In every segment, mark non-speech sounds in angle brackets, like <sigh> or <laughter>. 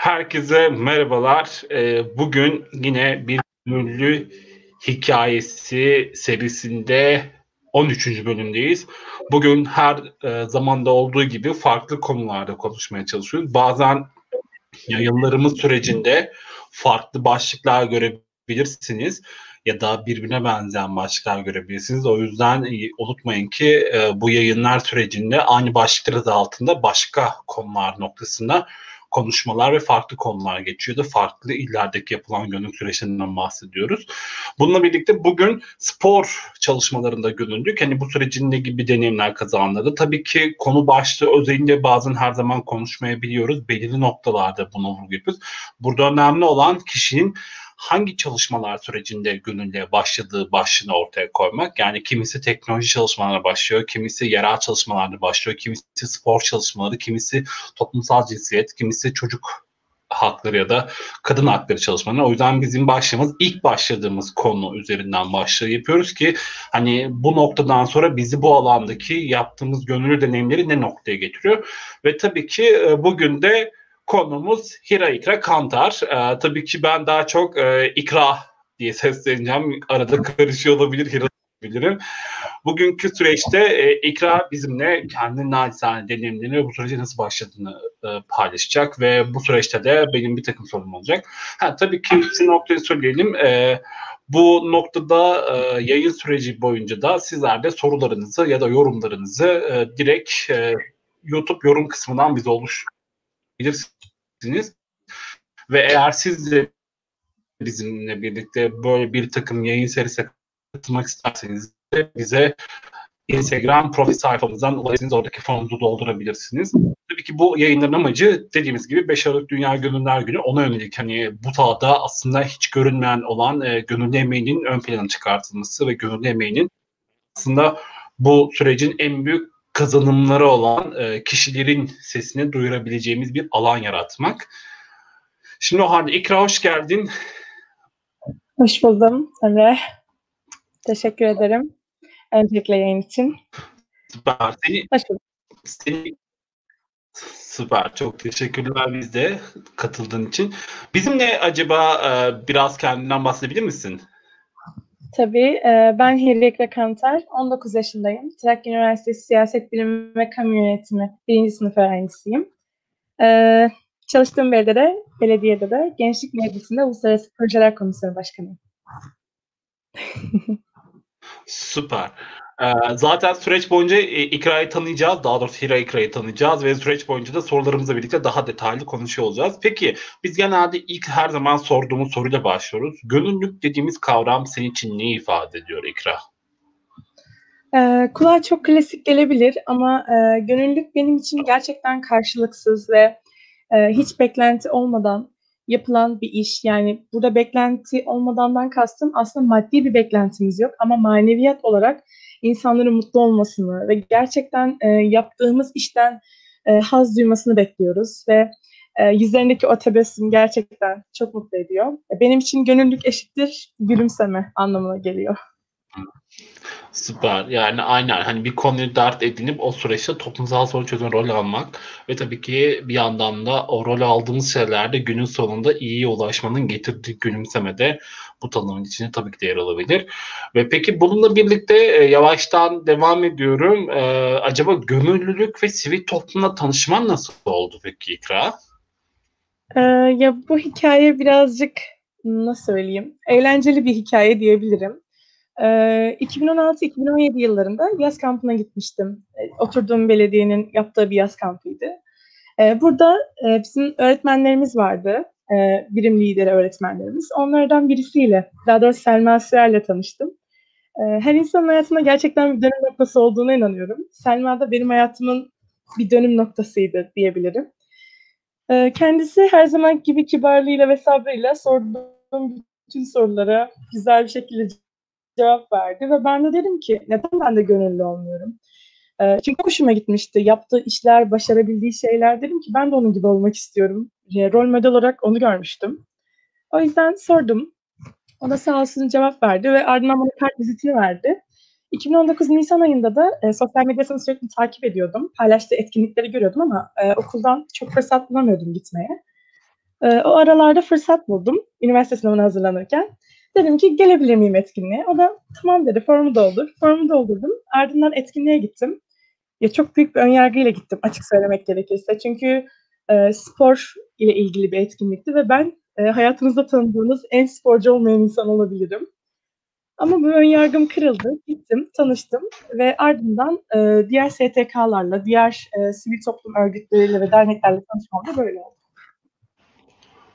Herkese merhabalar. Ee, bugün yine bir ünlü hikayesi serisinde 13. bölümdeyiz. Bugün her e, zamanda olduğu gibi farklı konularda konuşmaya çalışıyoruz. Bazen yayınlarımız sürecinde farklı başlıklar görebilirsiniz ya da birbirine benzeyen başlıklar görebilirsiniz. O yüzden unutmayın ki e, bu yayınlar sürecinde aynı başlıklar altında başka konular noktasında konuşmalar ve farklı konular geçiyordu. Farklı illerdeki yapılan gönüllü süreçlerinden bahsediyoruz. Bununla birlikte bugün spor çalışmalarında göründük. Hani bu sürecin ne gibi deneyimler kazandı. Tabii ki konu başlığı özelinde bazen her zaman konuşmayabiliyoruz. Belirli noktalarda bunu vurgu yapıyoruz. Burada önemli olan kişinin hangi çalışmalar sürecinde gönüllüye başladığı başlığını ortaya koymak. Yani kimisi teknoloji çalışmalarına başlıyor, kimisi yerel çalışmalarına başlıyor, kimisi spor çalışmaları, kimisi toplumsal cinsiyet, kimisi çocuk hakları ya da kadın hakları çalışmaları. O yüzden bizim başlığımız ilk başladığımız konu üzerinden başlığı yapıyoruz ki hani bu noktadan sonra bizi bu alandaki yaptığımız gönüllü deneyimleri ne noktaya getiriyor. Ve tabii ki e, bugün de konumuz Hira İkra Kantar. Ee, tabii ki ben daha çok e, İkra diye sesleneceğim. Arada karışıyor olabilir Hira bilirim. Bugünkü süreçte e, İkra bizimle kendi naçizane deneyimlerini ve bu sürece nasıl başladığını e, paylaşacak ve bu süreçte de benim bir takım sorum olacak. Ha, tabii ki şu noktayı söyleyelim. E, bu noktada e, yayın süreci boyunca da sizler de sorularınızı ya da yorumlarınızı e, direkt e, YouTube yorum kısmından bize oluşturabilirsiniz edeceksiniz. Ve eğer siz de bizimle birlikte böyle bir takım yayın serisi katılmak isterseniz de bize Instagram profil sayfamızdan ulaşırsınız. Oradaki formunuzu doldurabilirsiniz. Tabii ki bu yayınların amacı dediğimiz gibi 5 Aralık Dünya Gönüller Günü ona yönelik hani bu sahada aslında hiç görünmeyen olan e, gönüllü emeğinin ön plana çıkartılması ve gönüllü emeğinin aslında bu sürecin en büyük kazanımları olan e, kişilerin sesini duyurabileceğimiz bir alan yaratmak. Şimdi o halde İkra hoş geldin. Hoş buldum Emre. Teşekkür ederim. Öncelikle yayın için. Süper. Seni, hoş bulduk. Seni, süper. Çok teşekkürler biz de katıldığın için. Bizimle acaba e, biraz kendinden bahsedebilir misin? Tabii. E, ben Hirrekle Kantar. 19 yaşındayım. Trakya Üniversitesi Siyaset Bilimi ve Kamu Yönetimi 1. sınıf öğrencisiyim. E, çalıştığım belediyede, belediyede de Gençlik Meclisi'nde Uluslararası Projeler Komisyonu Başkanıyım. <laughs> Süper. Ee, zaten süreç boyunca e, İkra'yı tanıyacağız. Daha doğrusu Hira İkra'yı tanıyacağız ve süreç boyunca da sorularımızla birlikte daha detaylı konuşuyor olacağız. Peki biz genelde ilk her zaman sorduğumuz soruyla başlıyoruz. Gönüllülük dediğimiz kavram senin için ne ifade ediyor İkra? Ee, kulağa çok klasik gelebilir ama e, gönüllülük benim için gerçekten karşılıksız ve e, hiç beklenti olmadan yapılan bir iş. Yani burada beklenti olmadandan kastım aslında maddi bir beklentimiz yok ama maneviyat olarak insanların mutlu olmasını ve gerçekten e, yaptığımız işten e, haz duymasını bekliyoruz ve e, yüzlerindeki o tebessüm gerçekten çok mutlu ediyor. Benim için gönüllülük eşittir gülümseme anlamına geliyor. Süper. Yani aynen hani bir konuyu dert edinip o süreçte toplumsal sorun çözme rol almak ve tabii ki bir yandan da o rol aldığımız şeylerde günün sonunda iyiye ulaşmanın getirdiği gülümseme de bu tanımın içinde tabii ki de yer alabilir. Ve peki bununla birlikte e, yavaştan devam ediyorum. E, acaba gönüllülük ve sivil toplumla tanışman nasıl oldu peki İkra? Ee, ya bu hikaye birazcık nasıl söyleyeyim eğlenceli bir hikaye diyebilirim. 2016-2017 yıllarında yaz kampına gitmiştim. Oturduğum belediyenin yaptığı bir yaz kampıydı. Burada bizim öğretmenlerimiz vardı. Birim lideri öğretmenlerimiz. Onlardan birisiyle, daha doğrusu Selma Sürer'le tanıştım. Her insanın hayatında gerçekten bir dönüm noktası olduğuna inanıyorum. Selma da benim hayatımın bir dönüm noktasıydı diyebilirim. Kendisi her zaman gibi kibarlığıyla ve sabrıyla sorduğum bütün sorulara güzel bir şekilde cevap verdi ve ben de dedim ki neden ben de gönüllü olmuyorum? Çünkü hoşuma gitmişti. Yaptığı işler, başarabildiği şeyler. Dedim ki ben de onun gibi olmak istiyorum. E, rol model olarak onu görmüştüm. O yüzden sordum. O da sağ olsun cevap verdi ve ardından bana kart vizitini verdi. 2019 Nisan ayında da e, sosyal medyasını sürekli takip ediyordum. Paylaştığı etkinlikleri görüyordum ama e, okuldan çok fırsat bulamıyordum gitmeye. E, o aralarda fırsat buldum üniversite sınavına hazırlanırken. Dedim ki gelebilir miyim etkinliğe? O da tamam dedi formu doldur. Formu doldurdum. Ardından etkinliğe gittim. Ya çok büyük bir önyargıyla gittim açık söylemek gerekirse. Çünkü e, spor ile ilgili bir etkinlikti ve ben e, hayatınızda tanıdığınız en sporcu olmayan insan olabilirim. Ama bu önyargım kırıldı. Gittim, tanıştım ve ardından e, diğer STK'larla, diğer e, sivil toplum örgütleriyle ve derneklerle tanışmam da böyle oldu.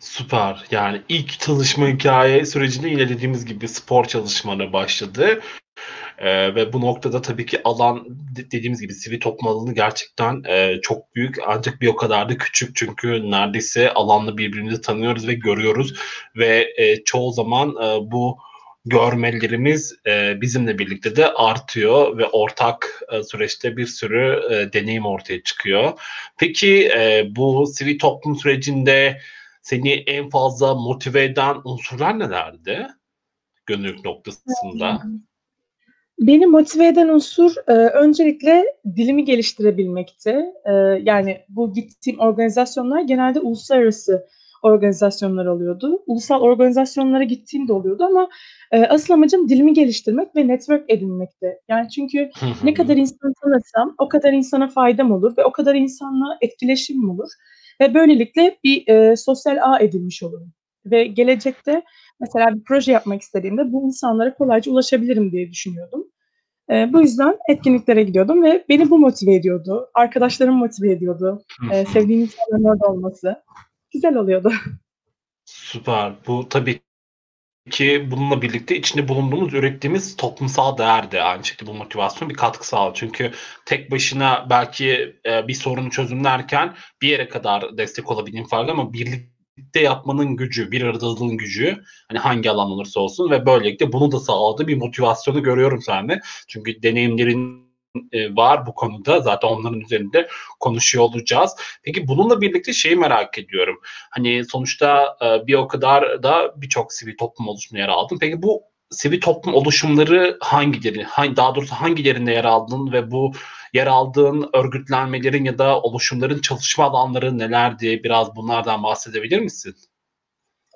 Süper. Yani ilk çalışma hikaye sürecinde yine dediğimiz gibi spor çalışmaları başladı. Ee, ve bu noktada tabii ki alan dediğimiz gibi sivil toplum alanı gerçekten e, çok büyük ancak bir o kadar da küçük çünkü neredeyse alanla birbirimizi tanıyoruz ve görüyoruz ve e, çoğu zaman e, bu görmelerimiz e, bizimle birlikte de artıyor ve ortak e, süreçte bir sürü e, deneyim ortaya çıkıyor. Peki e, bu sivil toplum sürecinde seni en fazla motive eden unsurlar nelerdi? Gönüllülük noktasında. Beni motive eden unsur e, öncelikle dilimi geliştirebilmekti. E, yani bu gittiğim organizasyonlar genelde uluslararası organizasyonlar oluyordu. Ulusal organizasyonlara gittiğim de oluyordu ama e, asıl amacım dilimi geliştirmek ve network edinmekti. Yani çünkü ne kadar insan tanırsam o kadar insana faydam olur ve o kadar insanla etkileşimim olur. Ve böylelikle bir e, sosyal ağ edinmiş olurum. Ve gelecekte mesela bir proje yapmak istediğimde bu insanlara kolayca ulaşabilirim diye düşünüyordum. E, bu yüzden etkinliklere gidiyordum ve beni bu motive ediyordu. Arkadaşlarım motive ediyordu. E, sevdiğim insanların orada olması. Güzel oluyordu. Süper. Bu tabii ki bununla birlikte içinde bulunduğumuz, ürettiğimiz toplumsal değer de aynı şekilde bu motivasyon bir katkı sağlıyor. Çünkü tek başına belki e, bir sorunu çözümlerken bir yere kadar destek olabildiğin farklı ama birlikte yapmanın gücü, bir aradalığın gücü hani hangi alan olursa olsun ve böylelikle bunu da sağladığı bir motivasyonu görüyorum sende. Çünkü deneyimlerin e, var bu konuda. Zaten onların üzerinde konuşuyor olacağız. Peki bununla birlikte şeyi merak ediyorum. Hani sonuçta e, bir o kadar da birçok sivil toplum oluşumunda yer aldın. Peki bu sivil toplum oluşumları hangileri, hangi, daha doğrusu hangilerinde yer aldın ve bu yer aldığın örgütlenmelerin ya da oluşumların çalışma alanları nelerdi? Biraz bunlardan bahsedebilir misin?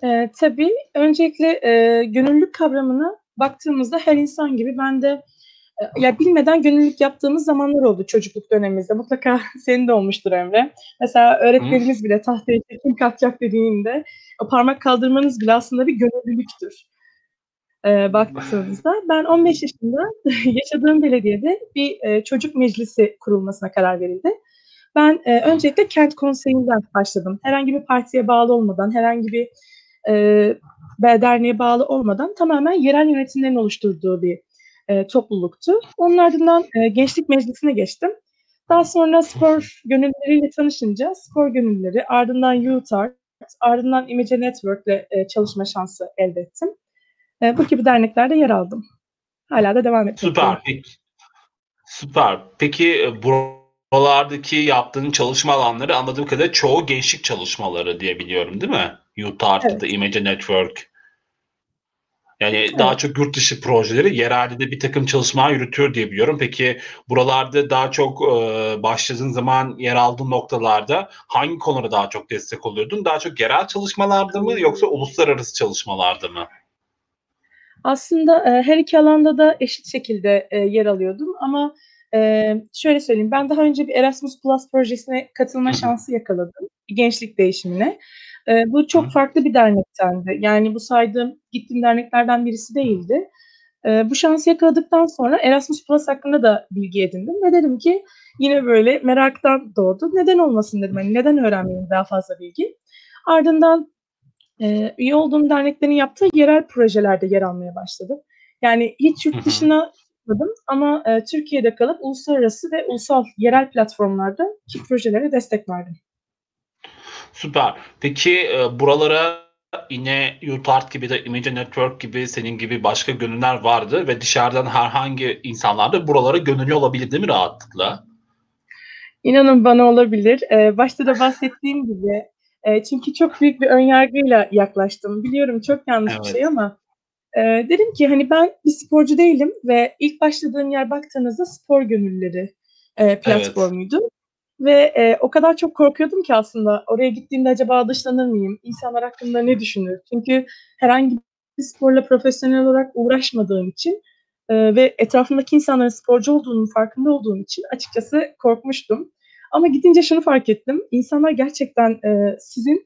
E, tabii. Öncelikle e, gönüllülük kavramına baktığımızda her insan gibi ben de ya bilmeden gönüllülük yaptığımız zamanlar oldu çocukluk dönemimizde. Mutlaka <laughs> senin de olmuştur Emre. Mesela öğretmenimiz bile tahtaya kim kalkacak dediğinde parmak kaldırmanız bile aslında bir gönüllülüktür. Ee, baktığınızda ben 15 yaşında <laughs> yaşadığım belediyede bir e, çocuk meclisi kurulmasına karar verildi. Ben e, öncelikle kent konseyinden başladım. Herhangi bir partiye bağlı olmadan, herhangi bir e, derneğe bağlı olmadan tamamen yerel yönetimlerin oluşturduğu bir e, topluluktu. Onun ardından e, gençlik meclisine geçtim. Daha sonra spor gönüllüleriyle tanışınca spor gönüllüleri, ardından Youth Art, ardından Image Network ile e, çalışma şansı elde ettim. E, bu gibi derneklerde yer aldım. Hala da devam ediyorum. Süper. Peki, süper. Peki e, buralardaki yaptığın çalışma alanları anladığım kadarıyla çoğu gençlik çalışmaları diye biliyorum değil mi? Youth Art'ta evet. Image Network. Yani evet. daha çok yurt dışı projeleri yerelde de bir takım çalışmalar yürütüyor diye biliyorum. Peki buralarda daha çok e, başladığın zaman yer aldığın noktalarda hangi konulara daha çok destek oluyordun? Daha çok yerel çalışmalarda mı yoksa uluslararası çalışmalarda mı? Aslında e, her iki alanda da eşit şekilde e, yer alıyordum ama e, şöyle söyleyeyim ben daha önce bir Erasmus Plus projesine katılma şansı yakaladım gençlik değişimine. E, bu çok Hı. farklı bir dernektendi. Yani bu saydığım gittiğim derneklerden birisi değildi. E, bu şansı yakaladıktan sonra Erasmus Plus hakkında da bilgi edindim ve dedim ki yine böyle meraktan doğdu. Neden olmasın dedim. Hani neden öğrenmeyeyim daha fazla bilgi? Ardından e, üye olduğum derneklerin yaptığı yerel projelerde yer almaya başladım. Yani hiç yurt dışına çıkmadım ama e, Türkiye'de kalıp uluslararası ve ulusal yerel platformlarda ki projelere destek verdim. Süper. Peki e, buralara yine UTART gibi de Image Network gibi senin gibi başka gönüller vardı ve dışarıdan herhangi insanlar da buralara gönüllü olabilir değil mi rahatlıkla? İnanın bana olabilir. Ee, başta da bahsettiğim gibi e, çünkü çok büyük bir önyargıyla yaklaştım. Biliyorum çok yanlış evet. bir şey ama e, dedim ki hani ben bir sporcu değilim ve ilk başladığım yer baktığınızda spor gönüllüleri e, platformuydu. Evet. Ve e, o kadar çok korkuyordum ki aslında oraya gittiğimde acaba dışlanır mıyım? İnsanlar hakkında ne düşünür? Çünkü herhangi bir sporla profesyonel olarak uğraşmadığım için e, ve etrafımdaki insanların sporcu olduğunun farkında olduğum için açıkçası korkmuştum. Ama gidince şunu fark ettim. İnsanlar gerçekten e, sizin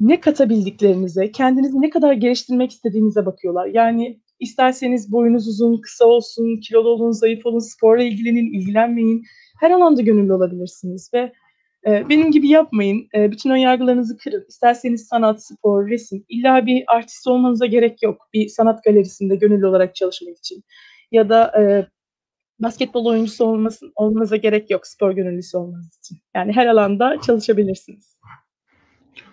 ne katabildiklerinize, kendinizi ne kadar geliştirmek istediğinize bakıyorlar. Yani isterseniz boyunuz uzun, kısa olsun, kilolu olun, zayıf olun, sporla ilgilenin, ilgilenmeyin. Her alanda gönüllü olabilirsiniz ve e, benim gibi yapmayın. E, bütün ön yargılarınızı kırın. İsterseniz sanat, spor, resim. İlla bir artist olmanıza gerek yok. Bir sanat galerisinde gönüllü olarak çalışmak için. Ya da e, basketbol oyuncusu olmasın, olmanıza gerek yok spor gönüllüsü olmanız için. Yani her alanda çalışabilirsiniz.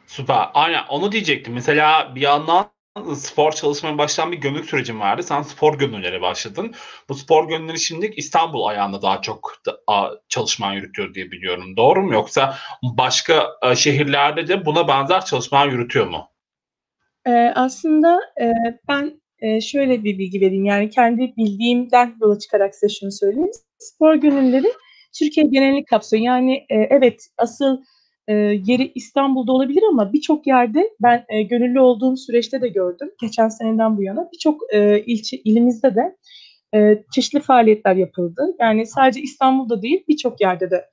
Süper. Aynen onu diyecektim. Mesela bir yandan spor çalışmaya başlayan bir gönüllü sürecin vardı. Sen spor gönüllere başladın. Bu spor gönülleri şimdi İstanbul ayağında daha çok da, çalışman yürütüyor diye biliyorum. Doğru mu? Yoksa başka a, şehirlerde de buna benzer çalışmalar yürütüyor mu? Ee, aslında e, ben e, şöyle bir bilgi vereyim. Yani kendi bildiğimden yola çıkarak size şunu söyleyeyim. Spor gönülleri Türkiye genellik kapsıyor. Yani e, evet asıl e, yeri İstanbul'da olabilir ama birçok yerde ben e, gönüllü olduğum süreçte de gördüm. Geçen seneden bu yana birçok e, ilçe ilimizde de e, çeşitli faaliyetler yapıldı. Yani sadece İstanbul'da değil birçok yerde de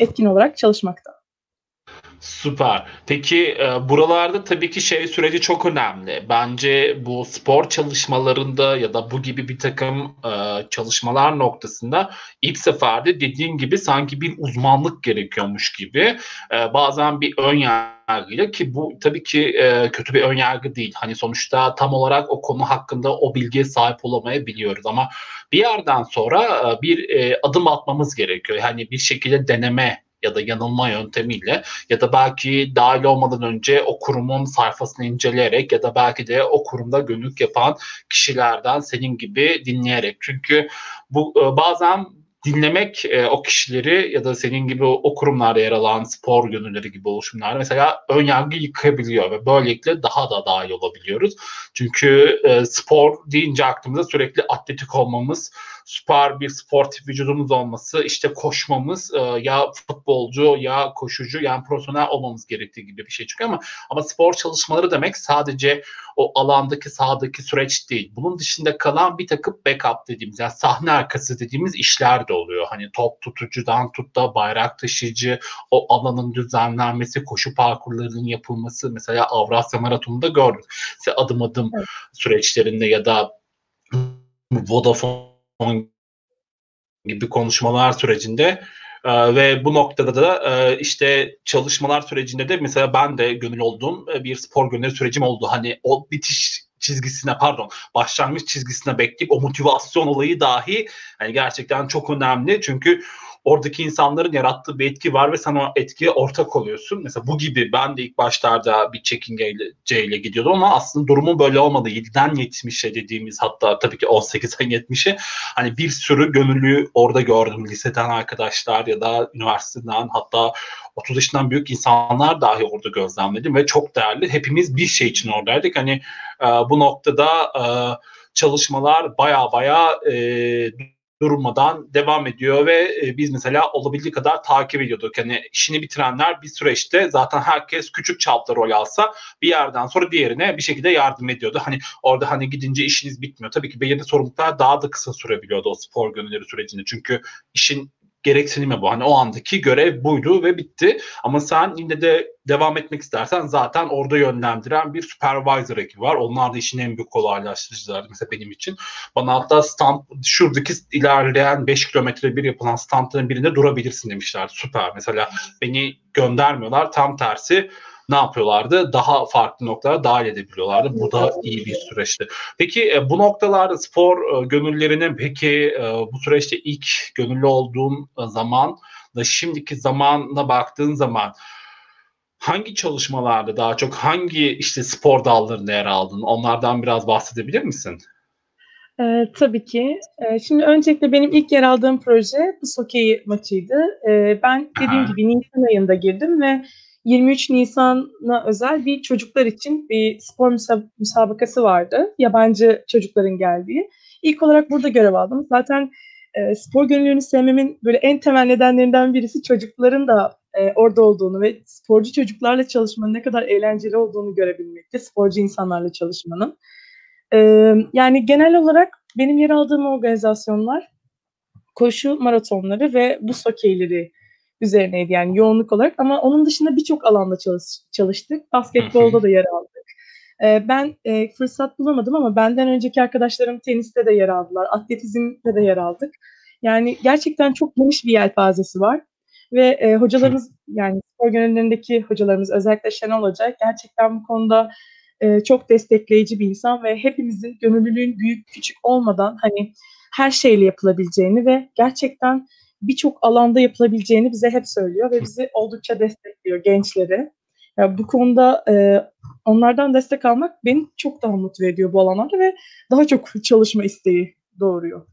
etkin olarak çalışmakta. Süper. Peki e, buralarda tabii ki şey süreci çok önemli. Bence bu spor çalışmalarında ya da bu gibi bir takım e, çalışmalar noktasında ilk seferde dediğin gibi sanki bir uzmanlık gerekiyormuş gibi. E, bazen bir ön yargıyla ki bu tabii ki e, kötü bir ön yargı değil. Hani sonuçta tam olarak o konu hakkında o bilgiye sahip olamayabiliyoruz ama bir yerden sonra e, bir e, adım atmamız gerekiyor. Yani bir şekilde deneme ya da yanılma yöntemiyle ya da belki dahil olmadan önce o kurumun sayfasını inceleyerek ya da belki de o kurumda gönüllük yapan kişilerden senin gibi dinleyerek. Çünkü bu e, bazen dinlemek e, o kişileri ya da senin gibi o, kurumlarda yer alan spor gönülleri gibi oluşumlar mesela ön yargı yıkabiliyor ve böylelikle daha da dahil olabiliyoruz. Çünkü e, spor deyince aklımıza sürekli atletik olmamız, süper bir sportif vücudumuz olması, işte koşmamız e, ya futbolcu ya koşucu yani profesyonel olmamız gerektiği gibi bir şey çıkıyor ama ama spor çalışmaları demek sadece o alandaki sahadaki süreç değil. Bunun dışında kalan bir takım backup dediğimiz yani sahne arkası dediğimiz işler de oluyor. Hani top tutucudan tut da bayrak taşıyıcı, o alanın düzenlenmesi, koşu parkurlarının yapılması mesela Avrasya Maratonu'nda gördük. İşte adım adım evet. süreçlerinde ya da Vodafone gibi konuşmalar sürecinde ee, ve bu noktada da e, işte çalışmalar sürecinde de mesela ben de gönül olduğum e, bir spor gönüllü sürecim oldu. Hani o bitiş çizgisine pardon başlangıç çizgisine bekleyip o motivasyon olayı dahi hani gerçekten çok önemli. Çünkü oradaki insanların yarattığı bir etki var ve sen o etkiye ortak oluyorsun. Mesela bu gibi ben de ilk başlarda bir çekinceyle gidiyordum ama aslında durumun böyle olmadı. 7'den 70'e dediğimiz hatta tabii ki 18'den 70'e hani bir sürü gönüllü orada gördüm. Liseden arkadaşlar ya da üniversiteden hatta 30 yaşından büyük insanlar dahi orada gözlemledim ve çok değerli. Hepimiz bir şey için oradaydık. Hani e, bu noktada e, çalışmalar baya baya e, durmadan devam ediyor ve e, biz mesela olabildiği kadar takip ediyorduk. Yani işini bitirenler bir süreçte zaten herkes küçük çapta rol alsa bir yerden sonra diğerine bir şekilde yardım ediyordu. Hani orada hani gidince işiniz bitmiyor. Tabii ki belirli sorumluluklar daha da kısa sürebiliyordu o spor gönülleri sürecinde. Çünkü işin gereksinimi bu. Hani o andaki görev buydu ve bitti. Ama sen yine de devam etmek istersen zaten orada yönlendiren bir supervisor ekibi var. Onlar da işin en büyük kolaylaştırıcıları mesela benim için. Bana hatta stand şuradaki ilerleyen 5 kilometre bir yapılan standların birinde durabilirsin demişler. Süper. Mesela beni göndermiyorlar. Tam tersi ne yapıyorlardı? Daha farklı noktalara dahil edebiliyorlardı. Bu da iyi bir süreçti. Peki e, bu noktalarda spor e, gönüllerinin peki e, bu süreçte ilk gönüllü olduğun zaman da şimdiki zamanla baktığın zaman hangi çalışmalarda daha çok hangi işte spor dallarında yer aldın? Onlardan biraz bahsedebilir misin? Ee, tabii ki. Ee, şimdi öncelikle benim ilk yer aldığım proje bu Sokey maçıydı. Ee, ben dediğim Aha. gibi Nisan ayında girdim ve 23 Nisan'a özel bir çocuklar için bir spor müsabakası vardı. Yabancı çocukların geldiği. İlk olarak burada görev aldım. Zaten e, spor gönüllülüğünü sevmemin böyle en temel nedenlerinden birisi çocukların da e, orada olduğunu ve sporcu çocuklarla çalışmanın ne kadar eğlenceli olduğunu görebilmekte, sporcu insanlarla çalışmanın. E, yani genel olarak benim yer aldığım organizasyonlar koşu maratonları ve buz hokeyleri üzerineydi yani yoğunluk olarak ama onun dışında birçok alanda çalış, çalıştık. Basketbolda da yer aldık. Ee, ben e, fırsat bulamadım ama benden önceki arkadaşlarım teniste de yer aldılar. Atletizmde de yer aldık. Yani gerçekten çok geniş bir yelpazesi var. Ve e, hocalarımız yani spor gönüllerindeki hocalarımız özellikle Şenol Hoca gerçekten bu konuda e, çok destekleyici bir insan ve hepimizin gönüllülüğün büyük küçük olmadan hani her şeyle yapılabileceğini ve gerçekten birçok alanda yapılabileceğini bize hep söylüyor ve bizi oldukça destekliyor gençleri. Yani bu konuda e, onlardan destek almak beni çok daha mutlu ediyor bu alanlarda ve daha çok çalışma isteği doğuruyor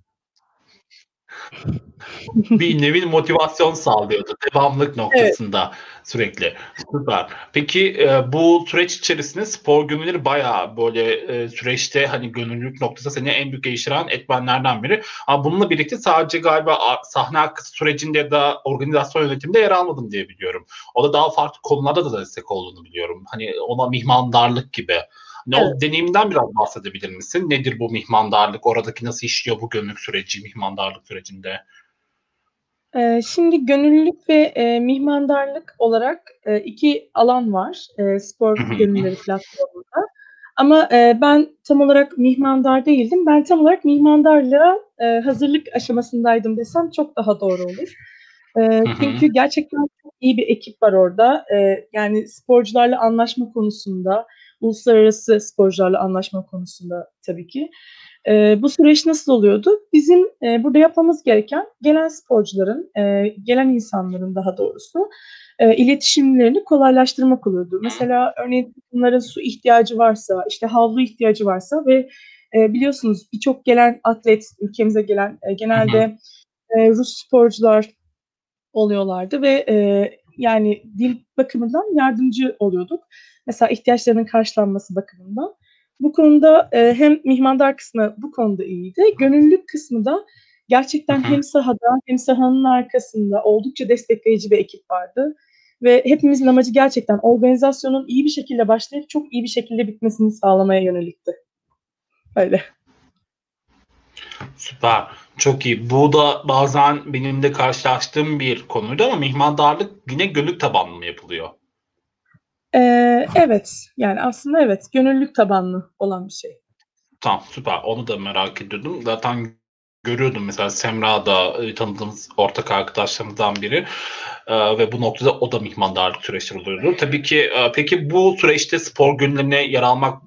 bir nevi motivasyon sağlıyordu. Devamlık noktasında evet. sürekli. Süper. Peki e, bu süreç içerisinde spor gönülleri bayağı böyle e, süreçte hani gönüllülük noktası seni en büyük geliştiren etmenlerden biri. Ama bununla birlikte sadece galiba sahne arkası sürecinde ya da organizasyon yönetiminde yer almadım diye biliyorum. O da daha farklı konularda da destek olduğunu biliyorum. Hani ona mihmandarlık gibi. Ne evet. o deneyimden biraz bahsedebilir misin? Nedir bu mihmandarlık? Oradaki nasıl işliyor bu gönüllülük süreci, mihmandarlık sürecinde? Ee, şimdi gönüllülük ve e, mihmandarlık olarak e, iki alan var e, spor gönüllüleri platformunda. Ama e, ben tam olarak mihmandar değildim. Ben tam olarak mihmandarlığa e, hazırlık aşamasındaydım desem çok daha doğru olur. E, çünkü gerçekten çok iyi bir ekip var orada. E, yani sporcularla anlaşma konusunda, uluslararası sporcularla anlaşma konusunda tabii ki. E, bu süreç nasıl oluyordu? Bizim e, burada yapmamız gereken gelen sporcuların, e, gelen insanların daha doğrusu e, iletişimlerini kolaylaştırmak oluyordu. Mesela örneğin bunların su ihtiyacı varsa, işte havlu ihtiyacı varsa ve e, biliyorsunuz birçok gelen atlet, ülkemize gelen e, genelde e, Rus sporcular oluyorlardı ve e, yani dil bakımından yardımcı oluyorduk. Mesela ihtiyaçlarının karşılanması bakımından. Bu konuda e, hem mihmandar kısmı bu konuda iyiydi. Gönüllülük kısmı da gerçekten hem sahada hem sahanın arkasında oldukça destekleyici bir ekip vardı. Ve hepimizin amacı gerçekten organizasyonun iyi bir şekilde başlayıp çok iyi bir şekilde bitmesini sağlamaya yönelikti. Öyle. Süper. Çok iyi. Bu da bazen benim de karşılaştığım bir konuydu ama mihmandarlık yine gönüllük tabanlı mı yapılıyor? Ee, evet. Yani aslında evet. Gönüllülük tabanlı olan bir şey. Tamam süper. Onu da merak ediyordum. Zaten görüyordum mesela Semra da e, tanıdığımız ortak arkadaşlarımızdan biri ee, ve bu noktada o da mihmandarlık süreçleri oluyordu. Tabii ki e, peki bu süreçte spor günlerine yer almak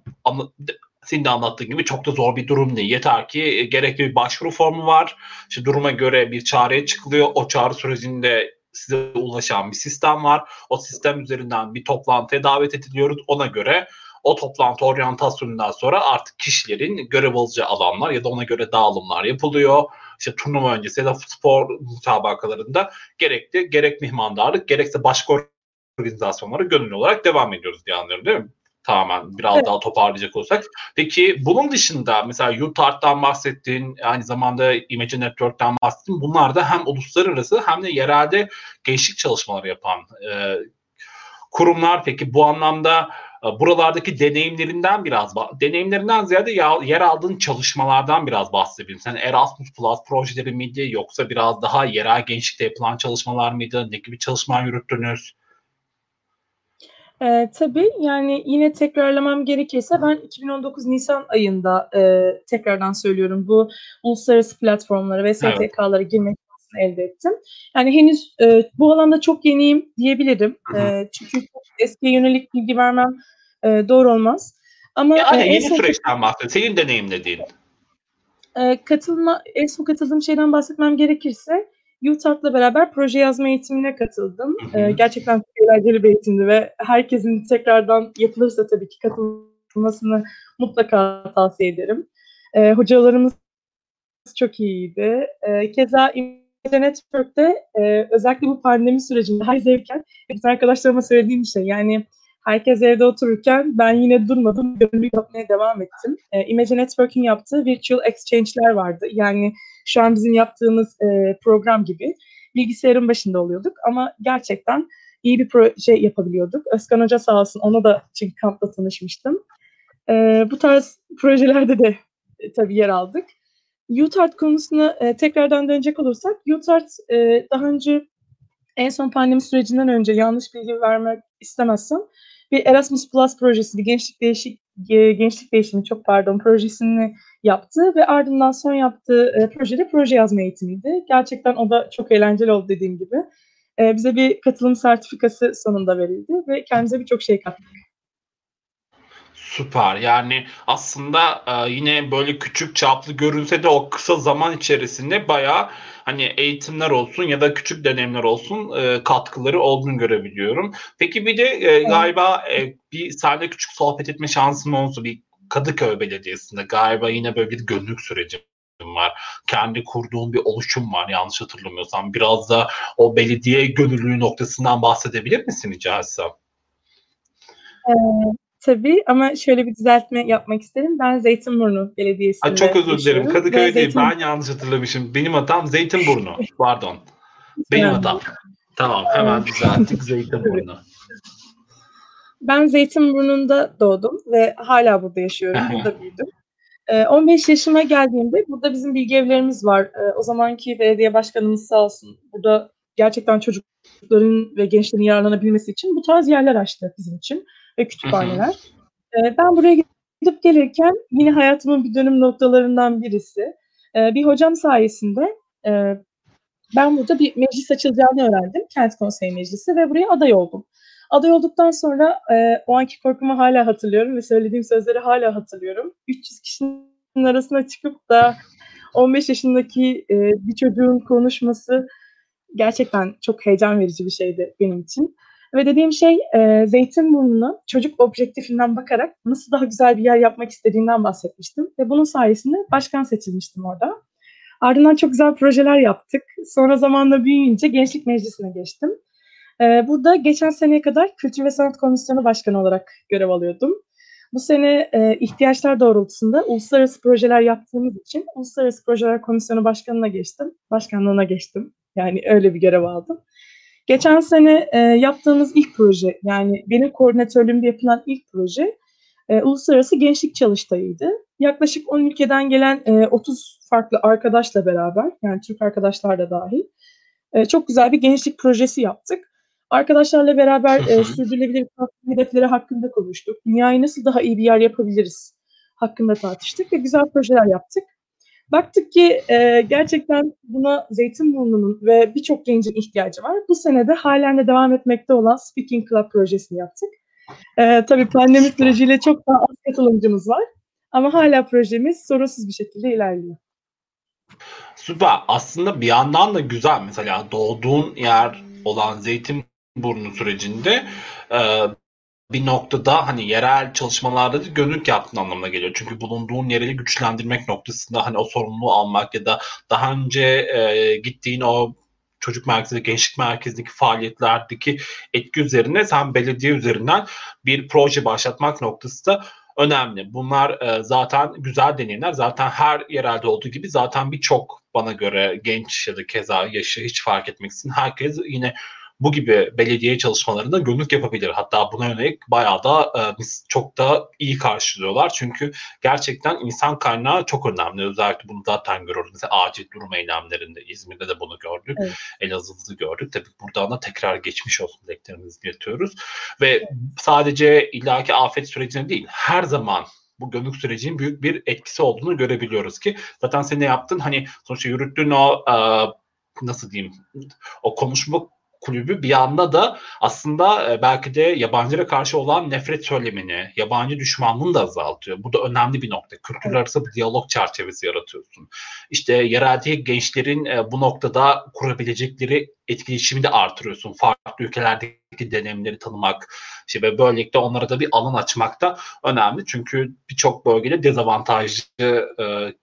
senin de anlattığın gibi çok da zor bir durum değil. Yeter ki e, gerekli bir başvuru formu var. İşte duruma göre bir çağrıya çıkılıyor. O çağrı sürecinde size ulaşan bir sistem var. O sistem üzerinden bir toplantıya davet ediliyoruz. Ona göre o toplantı oryantasyonundan sonra artık kişilerin görev alacağı alanlar ya da ona göre dağılımlar yapılıyor. İşte turnuva öncesi ya da spor müsabakalarında gerekli gerek mihmandarlık gerekse başka organizasyonlara gönüllü olarak devam ediyoruz diye anlıyorum değil mi? Tamamen biraz evet. daha toparlayacak olsak. Peki bunun dışında mesela UTART'tan bahsettiğin aynı zamanda Imagine Network'ten bahsettin. Bunlar da hem uluslararası hem de yerelde gençlik çalışmaları yapan e, kurumlar. Peki bu anlamda e, buralardaki deneyimlerinden biraz deneyimlerinden ziyade yer aldığın çalışmalardan biraz bahsedelim. Sen Erasmus Plus projeleri miydi yoksa biraz daha yerel gençlikte yapılan çalışmalar mıydı? Ne gibi çalışmalar yürüttünüz? Eee, tabii, yani, yine tekrarlamam gerekirse ben 2019 nisan ayında, eee, tekrardan söylüyorum, bu uluslararası platformlara ve Evet. STK'lara girme şansını elde ettim. Yani, henüz, eee, bu alanda çok yeniyim diyebilirim. Hı. çünkü eskiye yönelik bilgi vermem, eee, doğru olmaz ama, Yani, en yeni son süreçten bahset, senin deneyimlediğin. Eee, katılma en son katıldığım şeyden bahsetmem gerekirse UTAD'la beraber proje yazma eğitimine katıldım. Ee, gerçekten çok eğlenceli bir eğitimdi ve herkesin tekrardan yapılırsa tabii ki katılmasını mutlaka tavsiye ederim. Ee, hocalarımız çok iyiydi. Ee, keza Network'te e, özellikle bu pandemi sürecinde her zevken bütün arkadaşlarıma söylediğim şey. Yani Herkes evde otururken ben yine durmadım, gönüllü yapmaya devam ettim. E, Image Network'in yaptığı virtual exchange'ler vardı. Yani şu an bizim yaptığımız e, program gibi bilgisayarın başında oluyorduk ama gerçekten iyi bir proje yapabiliyorduk. Özkan Hoca sağ olsun, ona da çünkü kampla tanışmıştım. E, bu tarz projelerde de e, tabii yer aldık. UTART konusuna e, tekrardan dönecek olursak, UTART e, daha önce en son pandemi sürecinden önce yanlış bilgi vermek istemezsem bir Erasmus Plus projesi, bir gençlik değişik gençlik değişimi çok pardon projesini yaptı ve ardından son yaptığı e, projede proje yazma eğitimiydi. Gerçekten o da çok eğlenceli oldu dediğim gibi. E, bize bir katılım sertifikası sonunda verildi ve kendimize birçok şey kattık. Süper. Yani aslında e, yine böyle küçük çaplı görünse de o kısa zaman içerisinde bayağı hani eğitimler olsun ya da küçük deneyimler olsun e, katkıları olduğunu görebiliyorum. Peki bir de e, galiba e, bir sahne küçük sohbet etme şansın olsa bir Kadıköy Belediyesi'nde galiba yine böyle bir gönüllük süreci var. Kendi kurduğun bir oluşum var yanlış hatırlamıyorsam. Biraz da o belediye gönüllülüğü noktasından bahsedebilir misin rica etsem? Evet. Tabii ama şöyle bir düzeltme yapmak isterim. Ben Zeytinburnu Belediyesi'nde Ay çok özür dilerim. Kadıköy değil. Zeytin... Ben yanlış hatırlamışım. Benim hatam Zeytinburnu. <laughs> Pardon. Benim hatam. Tamam hemen düzelttik <laughs> Zeytinburnu. Ben Zeytinburnu'nda doğdum ve hala burada yaşıyorum. burada <laughs> büyüdüm. 15 yaşıma geldiğimde burada bizim bilgi evlerimiz var. O zamanki belediye başkanımız sağ olsun burada gerçekten çocukların ve gençlerin yararlanabilmesi için bu tarz yerler açtı bizim için ve kütüphaneler. E, ben buraya gidip gelirken yine hayatımın bir dönüm noktalarından birisi. E, bir hocam sayesinde e, ben burada bir meclis açılacağını öğrendim. Kent Konseyi Meclisi ve buraya aday oldum. Aday olduktan sonra e, o anki korkumu hala hatırlıyorum ve söylediğim sözleri hala hatırlıyorum. 300 kişinin arasına çıkıp da 15 yaşındaki e, bir çocuğun konuşması gerçekten çok heyecan verici bir şeydi benim için. Ve dediğim şey e, Zeytinburnu'na çocuk objektifinden bakarak nasıl daha güzel bir yer yapmak istediğinden bahsetmiştim. Ve bunun sayesinde başkan seçilmiştim orada. Ardından çok güzel projeler yaptık. Sonra zamanla büyüyünce Gençlik Meclisi'ne geçtim. E, burada geçen seneye kadar Kültür ve Sanat Komisyonu Başkanı olarak görev alıyordum. Bu sene e, ihtiyaçlar doğrultusunda uluslararası projeler yaptığımız için Uluslararası Projeler Komisyonu Başkanı'na geçtim. Başkanlığına geçtim. Yani öyle bir görev aldım. Geçen sene e, yaptığımız ilk proje, yani benim koordinatörlüğümde yapılan ilk proje e, Uluslararası Gençlik Çalıştayı'ydı. Yaklaşık 10 ülkeden gelen e, 30 farklı arkadaşla beraber, yani Türk arkadaşlar da dahil, e, çok güzel bir gençlik projesi yaptık. Arkadaşlarla beraber e, sürdürülebilir hedefleri hakkında konuştuk. Dünyayı nasıl daha iyi bir yer yapabiliriz hakkında tartıştık ve güzel projeler yaptık. Baktık ki e, gerçekten buna Zeytinburnu'nun ve birçok gencin ihtiyacı var. Bu sene de halen de devam etmekte olan Speaking Club projesini yaptık. E, tabii pandemi süreciyle çok daha az katılımcımız var. Ama hala projemiz sorunsuz bir şekilde ilerliyor. Süper. Aslında bir yandan da güzel. Mesela doğduğun yer olan Zeytinburnu sürecinde e, bir noktada hani yerel çalışmalarda da gönüllülük yaptığın anlamına geliyor. Çünkü bulunduğun yeri güçlendirmek noktasında hani o sorumluluğu almak ya da daha önce e, gittiğin o çocuk merkezi, gençlik merkezindeki faaliyetlerdeki etki üzerine sen belediye üzerinden bir proje başlatmak noktası da önemli. Bunlar e, zaten güzel deneyimler. Zaten her yerelde olduğu gibi zaten birçok bana göre genç ya da keza yaşı hiç fark etmeksizin herkes yine bu gibi belediye çalışmalarında gönüllülük yapabilir. Hatta buna yönelik bayağı da e, çok da iyi karşılıyorlar. Çünkü gerçekten insan kaynağı çok önemli. Özellikle bunu zaten görüyoruz. Mesela acil durum eylemlerinde İzmir'de de bunu gördük. Evet. Elazığ'da gördük. Tabii buradan da tekrar geçmiş olsun dileklerimizi iletiyoruz. Ve evet. sadece illaki afet sürecine değil her zaman bu gönüllük sürecinin büyük bir etkisi olduğunu görebiliyoruz ki zaten senin ne yaptın hani sonuçta yürüttüğün o e, nasıl diyeyim o konuşma kulübü bir anda da aslında e, belki de yabancılara karşı olan nefret söylemini, yabancı düşmanlığını da azaltıyor. Bu da önemli bir nokta. Kültürler arası bir diyalog çerçevesi yaratıyorsun. İşte yereldeki gençlerin e, bu noktada kurabilecekleri etkileşimi de artırıyorsun. Farklı ülkelerdeki deneyimleri tanımak işte ve böylelikle onlara da bir alan açmak da önemli. Çünkü birçok bölgede dezavantajlı e,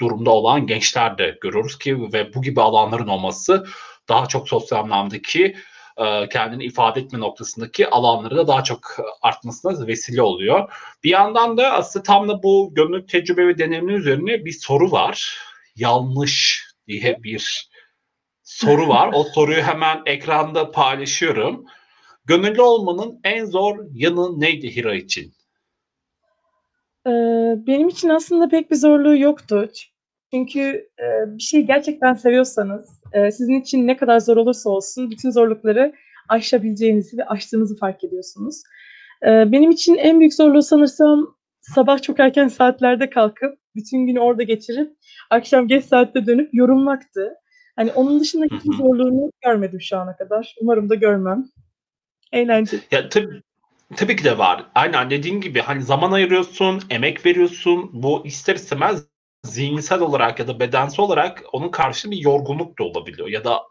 durumda olan gençler de görüyoruz ki ve bu gibi alanların olması daha çok sosyal anlamdaki e, kendini ifade etme noktasındaki alanları da daha çok artmasına vesile oluyor. Bir yandan da aslında tam da bu gönüllü tecrübe ve deneyimler üzerine bir soru var. Yanlış diye bir soru var. O soruyu hemen ekranda paylaşıyorum. Gönüllü olmanın en zor yanı neydi Hira için? Ee, benim için aslında pek bir zorluğu yoktu. Çünkü e, bir şeyi gerçekten seviyorsanız, e, sizin için ne kadar zor olursa olsun bütün zorlukları aşabileceğinizi ve aştığınızı fark ediyorsunuz. E, benim için en büyük zorluğu sanırsam sabah çok erken saatlerde kalkıp bütün günü orada geçirip akşam geç saatte dönüp yorumlaktı. Hani onun dışında hiçbir zorluğunu görmedim şu ana kadar. Umarım da görmem. Eğlenceli. Ya tabii Tabii ki de var. Aynen dediğin gibi hani zaman ayırıyorsun, emek veriyorsun. Bu ister istemez zihinsel olarak ya da bedensel olarak onun karşı bir yorgunluk da olabiliyor. Ya da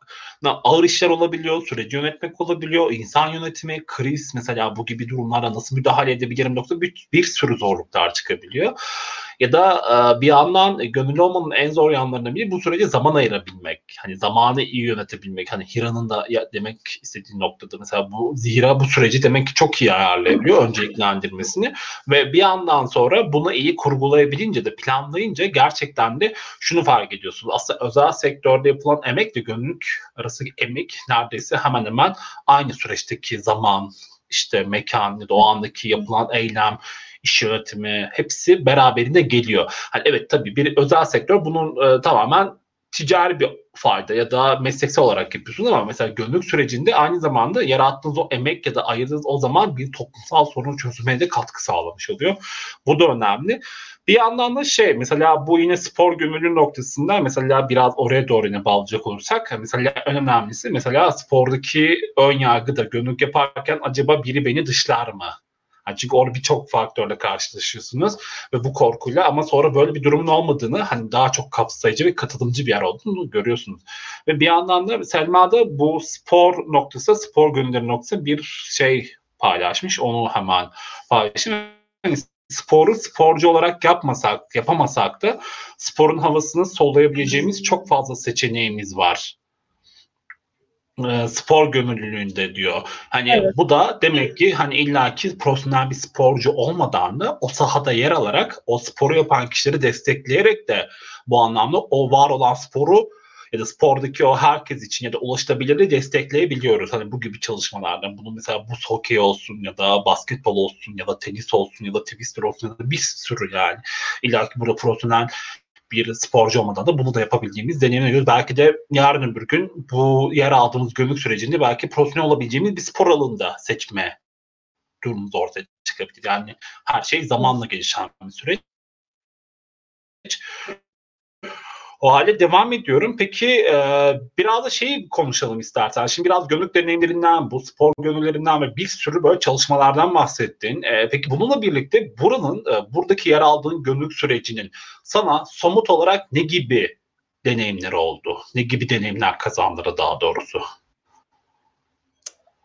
ağır işler olabiliyor, süreci yönetmek olabiliyor, insan yönetimi, kriz mesela bu gibi durumlara nasıl müdahale edebilirim nokta bir, bir sürü zorluklar çıkabiliyor. Ya da e, bir yandan gönüllü olmanın en zor yanlarından biri bu sürece zaman ayırabilmek. Hani zamanı iyi yönetebilmek. Hani Hira'nın da ya demek istediği noktada mesela bu Zira bu süreci demek ki çok iyi ayarlayabiliyor önceliklendirmesini ve bir yandan sonra bunu iyi kurgulayabilince de planlayınca gerçekten de şunu fark ediyorsunuz. Aslında özel sektörde yapılan emek ve gönüllülük arası emek neredeyse hemen hemen aynı süreçteki zaman, işte mekan o andaki yapılan eylem, iş yönetimi hepsi beraberinde geliyor. Hani evet tabii bir özel sektör bunun e, tamamen ticari bir fayda ya da mesleksel olarak yapıyorsunuz ama mesela gönüllülük sürecinde aynı zamanda yarattığınız o emek ya da ayırdığınız o zaman bir toplumsal sorun çözümüne de katkı sağlamış oluyor. Bu da önemli. Bir yandan da şey mesela bu yine spor gönüllü noktasında mesela biraz oraya doğru yine bağlayacak olursak mesela en önemlisi mesela spordaki ön yargı da gönüllülük yaparken acaba biri beni dışlar mı? Yani çünkü orada birçok faktörle karşılaşıyorsunuz ve bu korkuyla ama sonra böyle bir durumun olmadığını hani daha çok kapsayıcı ve katılımcı bir yer olduğunu görüyorsunuz. Ve bir yandan da Selma'da bu spor noktası, spor gönülleri noktası bir şey paylaşmış. Onu hemen paylaşayım. Yani sporu sporcu olarak yapmasak, yapamasak da sporun havasını soluyabileceğimiz çok fazla seçeneğimiz var e, spor gönüllülüğünde diyor. Hani evet. bu da demek ki hani illaki profesyonel bir sporcu olmadan da o sahada yer alarak o sporu yapan kişileri destekleyerek de bu anlamda o var olan sporu ya da spordaki o herkes için ya da ulaşılabilirliği destekleyebiliyoruz. Hani bu gibi çalışmalardan. Bunu mesela buz hokey olsun ya da basketbol olsun ya da tenis olsun ya da twister olsun ya da bir sürü yani. İlla ki burada profesyonel bir sporcu olmadan da bunu da yapabildiğimiz deneyimliyoruz. Belki de yarın öbür gün bu yer aldığımız gönüllük sürecinde belki profesyonel olabileceğimiz bir spor alanında seçme durumumuz ortaya çıkabilir. Yani her şey zamanla gelişen bir süreç. O halde devam ediyorum. Peki e, biraz da şeyi konuşalım istersen. Şimdi biraz gönüllük deneyimlerinden, bu spor gönüllerinden ve bir sürü böyle çalışmalardan bahsettin. E, peki bununla birlikte buranın, e, buradaki yer aldığın gönüllük sürecinin sana somut olarak ne gibi deneyimleri oldu? Ne gibi deneyimler kazandırdı daha doğrusu?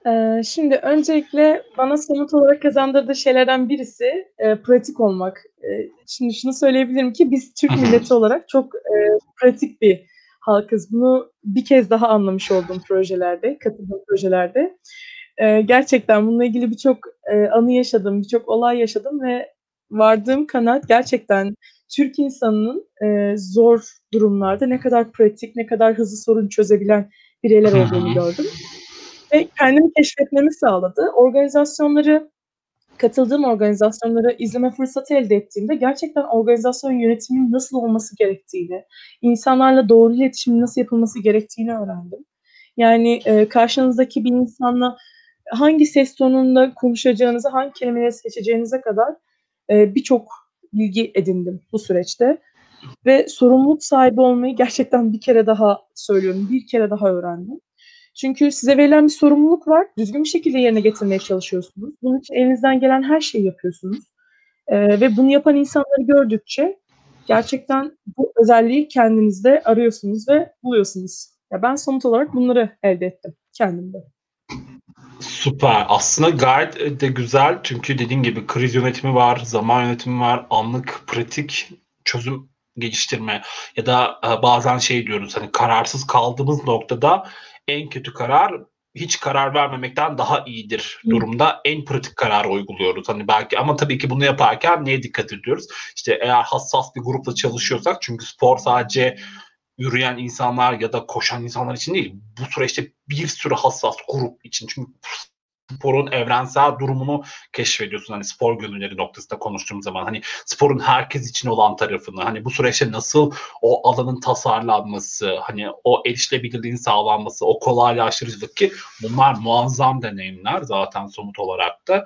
Ee, şimdi öncelikle bana somut olarak kazandırdığı şeylerden birisi e, pratik olmak. E, şimdi şunu söyleyebilirim ki biz Türk <laughs> milleti olarak çok e, pratik bir halkız. Bunu bir kez daha anlamış oldum projelerde, katıldığım projelerde. E, gerçekten bununla ilgili birçok e, anı yaşadım, birçok olay yaşadım ve vardığım kanaat gerçekten Türk insanının e, zor durumlarda ne kadar pratik, ne kadar hızlı sorun çözebilen bireyler olduğunu gördüm ve kendimi keşfetmemi sağladı. Organizasyonları, katıldığım organizasyonları izleme fırsatı elde ettiğimde gerçekten organizasyon yönetiminin nasıl olması gerektiğini, insanlarla doğru iletişimin nasıl yapılması gerektiğini öğrendim. Yani e, karşınızdaki bir insanla hangi ses tonunda konuşacağınızı, hangi kelimeleri seçeceğinize kadar e, birçok bilgi edindim bu süreçte. Ve sorumluluk sahibi olmayı gerçekten bir kere daha söylüyorum, bir kere daha öğrendim. Çünkü size verilen bir sorumluluk var. Düzgün bir şekilde yerine getirmeye çalışıyorsunuz. Bunun için elinizden gelen her şeyi yapıyorsunuz. Ee, ve bunu yapan insanları gördükçe gerçekten bu özelliği kendinizde arıyorsunuz ve buluyorsunuz. Ya ben somut olarak bunları elde ettim kendimde. Süper. Aslında gayet de güzel çünkü dediğin gibi kriz yönetimi var, zaman yönetimi var, anlık pratik çözüm geliştirme ya da e, bazen şey diyoruz hani kararsız kaldığımız noktada en kötü karar hiç karar vermemekten daha iyidir durumda en pratik kararı uyguluyoruz. Hani belki ama tabii ki bunu yaparken neye dikkat ediyoruz? İşte eğer hassas bir grupla çalışıyorsak çünkü spor sadece yürüyen insanlar ya da koşan insanlar için değil. Bu süreçte bir sürü hassas grup için. Çünkü sporun evrensel durumunu keşfediyorsun. Hani spor gönülleri noktasında konuştuğum zaman hani sporun herkes için olan tarafını hani bu süreçte nasıl o alanın tasarlanması hani o erişilebilirliğin sağlanması o kolaylaştırıcılık ki bunlar muazzam deneyimler zaten somut olarak da.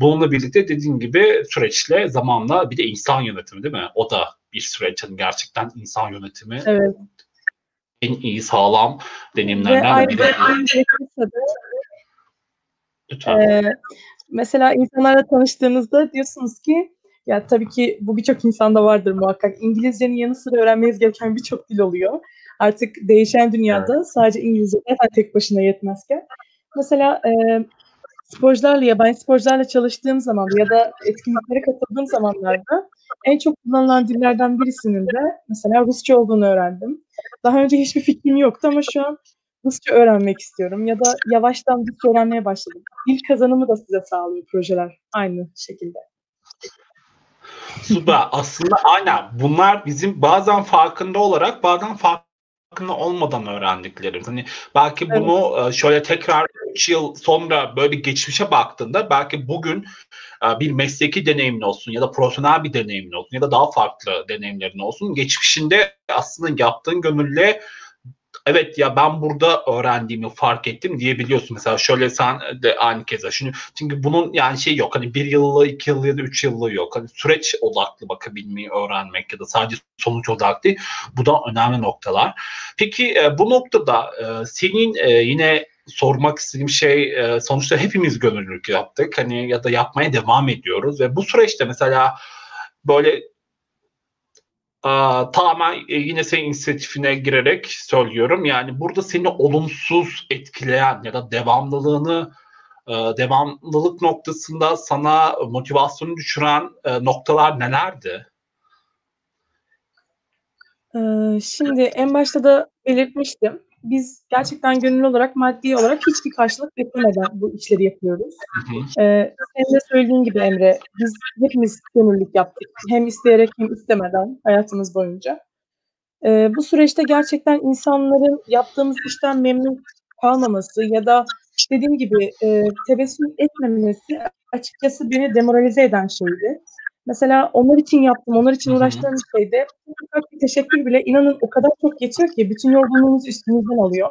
Bununla birlikte dediğim gibi süreçle zamanla bir de insan yönetimi değil mi? O da bir süreç hani gerçekten insan yönetimi Evet. en iyi sağlam Ve deneyimlerden biri. ayrıca Lütfen. Ee, mesela insanlarla tanıştığınızda diyorsunuz ki ya tabii ki bu birçok insanda vardır muhakkak. İngilizcenin yanı sıra öğrenmeniz gereken birçok dil oluyor. Artık değişen dünyada sadece İngilizce zaten tek başına yetmezken. Mesela e, sporcularla, yabancı sporcularla çalıştığım zaman ya da etkinliklere katıldığım zamanlarda en çok kullanılan dillerden birisinin de mesela Rusça olduğunu öğrendim. Daha önce hiçbir fikrim yoktu ama şu an Rusça öğrenmek istiyorum ya da yavaştan Rusça öğrenmeye başladım. Dil kazanımı da size sağlıyor projeler aynı şekilde. Süper. Aslında aynen. Bunlar bizim bazen farkında olarak bazen farkında olmadan öğrendiklerimiz. Hani belki Evet. bunu e, şöyle tekrar 3 yıl sonra böyle bir geçmişe baktığında belki bugün e, bir mesleki deneyimin olsun ya da profesyonel bir deneyimin olsun ya da daha farklı deneyimlerin olsun. Geçmişinde aslında yaptığın gönülle evet ya ben burada öğrendiğimi fark ettim diyebiliyorsun. Mesela şöyle sen de aynı keza. Şimdi, çünkü bunun yani şey yok. Hani bir yıllığı, iki yıllığı ya da üç yıllığı yok. Hani süreç odaklı bakabilmeyi öğrenmek ya da sadece sonuç odaklı. Bu da önemli noktalar. Peki e, bu noktada e, senin e, yine sormak istediğim şey e, sonuçta hepimiz gönüllülük yaptık. Hani ya da yapmaya devam ediyoruz ve bu süreçte mesela böyle tamamen e, yine senin inisiyatifine girerek söylüyorum. Yani burada seni olumsuz etkileyen ya da devamlılığını e, devamlılık noktasında sana motivasyonu düşüren e, noktalar nelerdi? Ee, şimdi en başta da belirtmiştim. Biz gerçekten gönüllü olarak maddi olarak hiçbir karşılık beklemeden bu işleri yapıyoruz. Ee, senin de söylediğin gibi Emre, biz hepimiz gönüllülük yaptık. Hem isteyerek hem istemeden hayatımız boyunca. Ee, bu süreçte gerçekten insanların yaptığımız işten memnun kalmaması ya da dediğim gibi e, tebessüm etmemesi açıkçası beni demoralize eden şeydi. Mesela onlar için yaptım, onlar için uğraştığım şeyde ufak bir teşekkür bile inanın o kadar çok yetiyor ki bütün yorgunluğumuzu üstümüzden alıyor.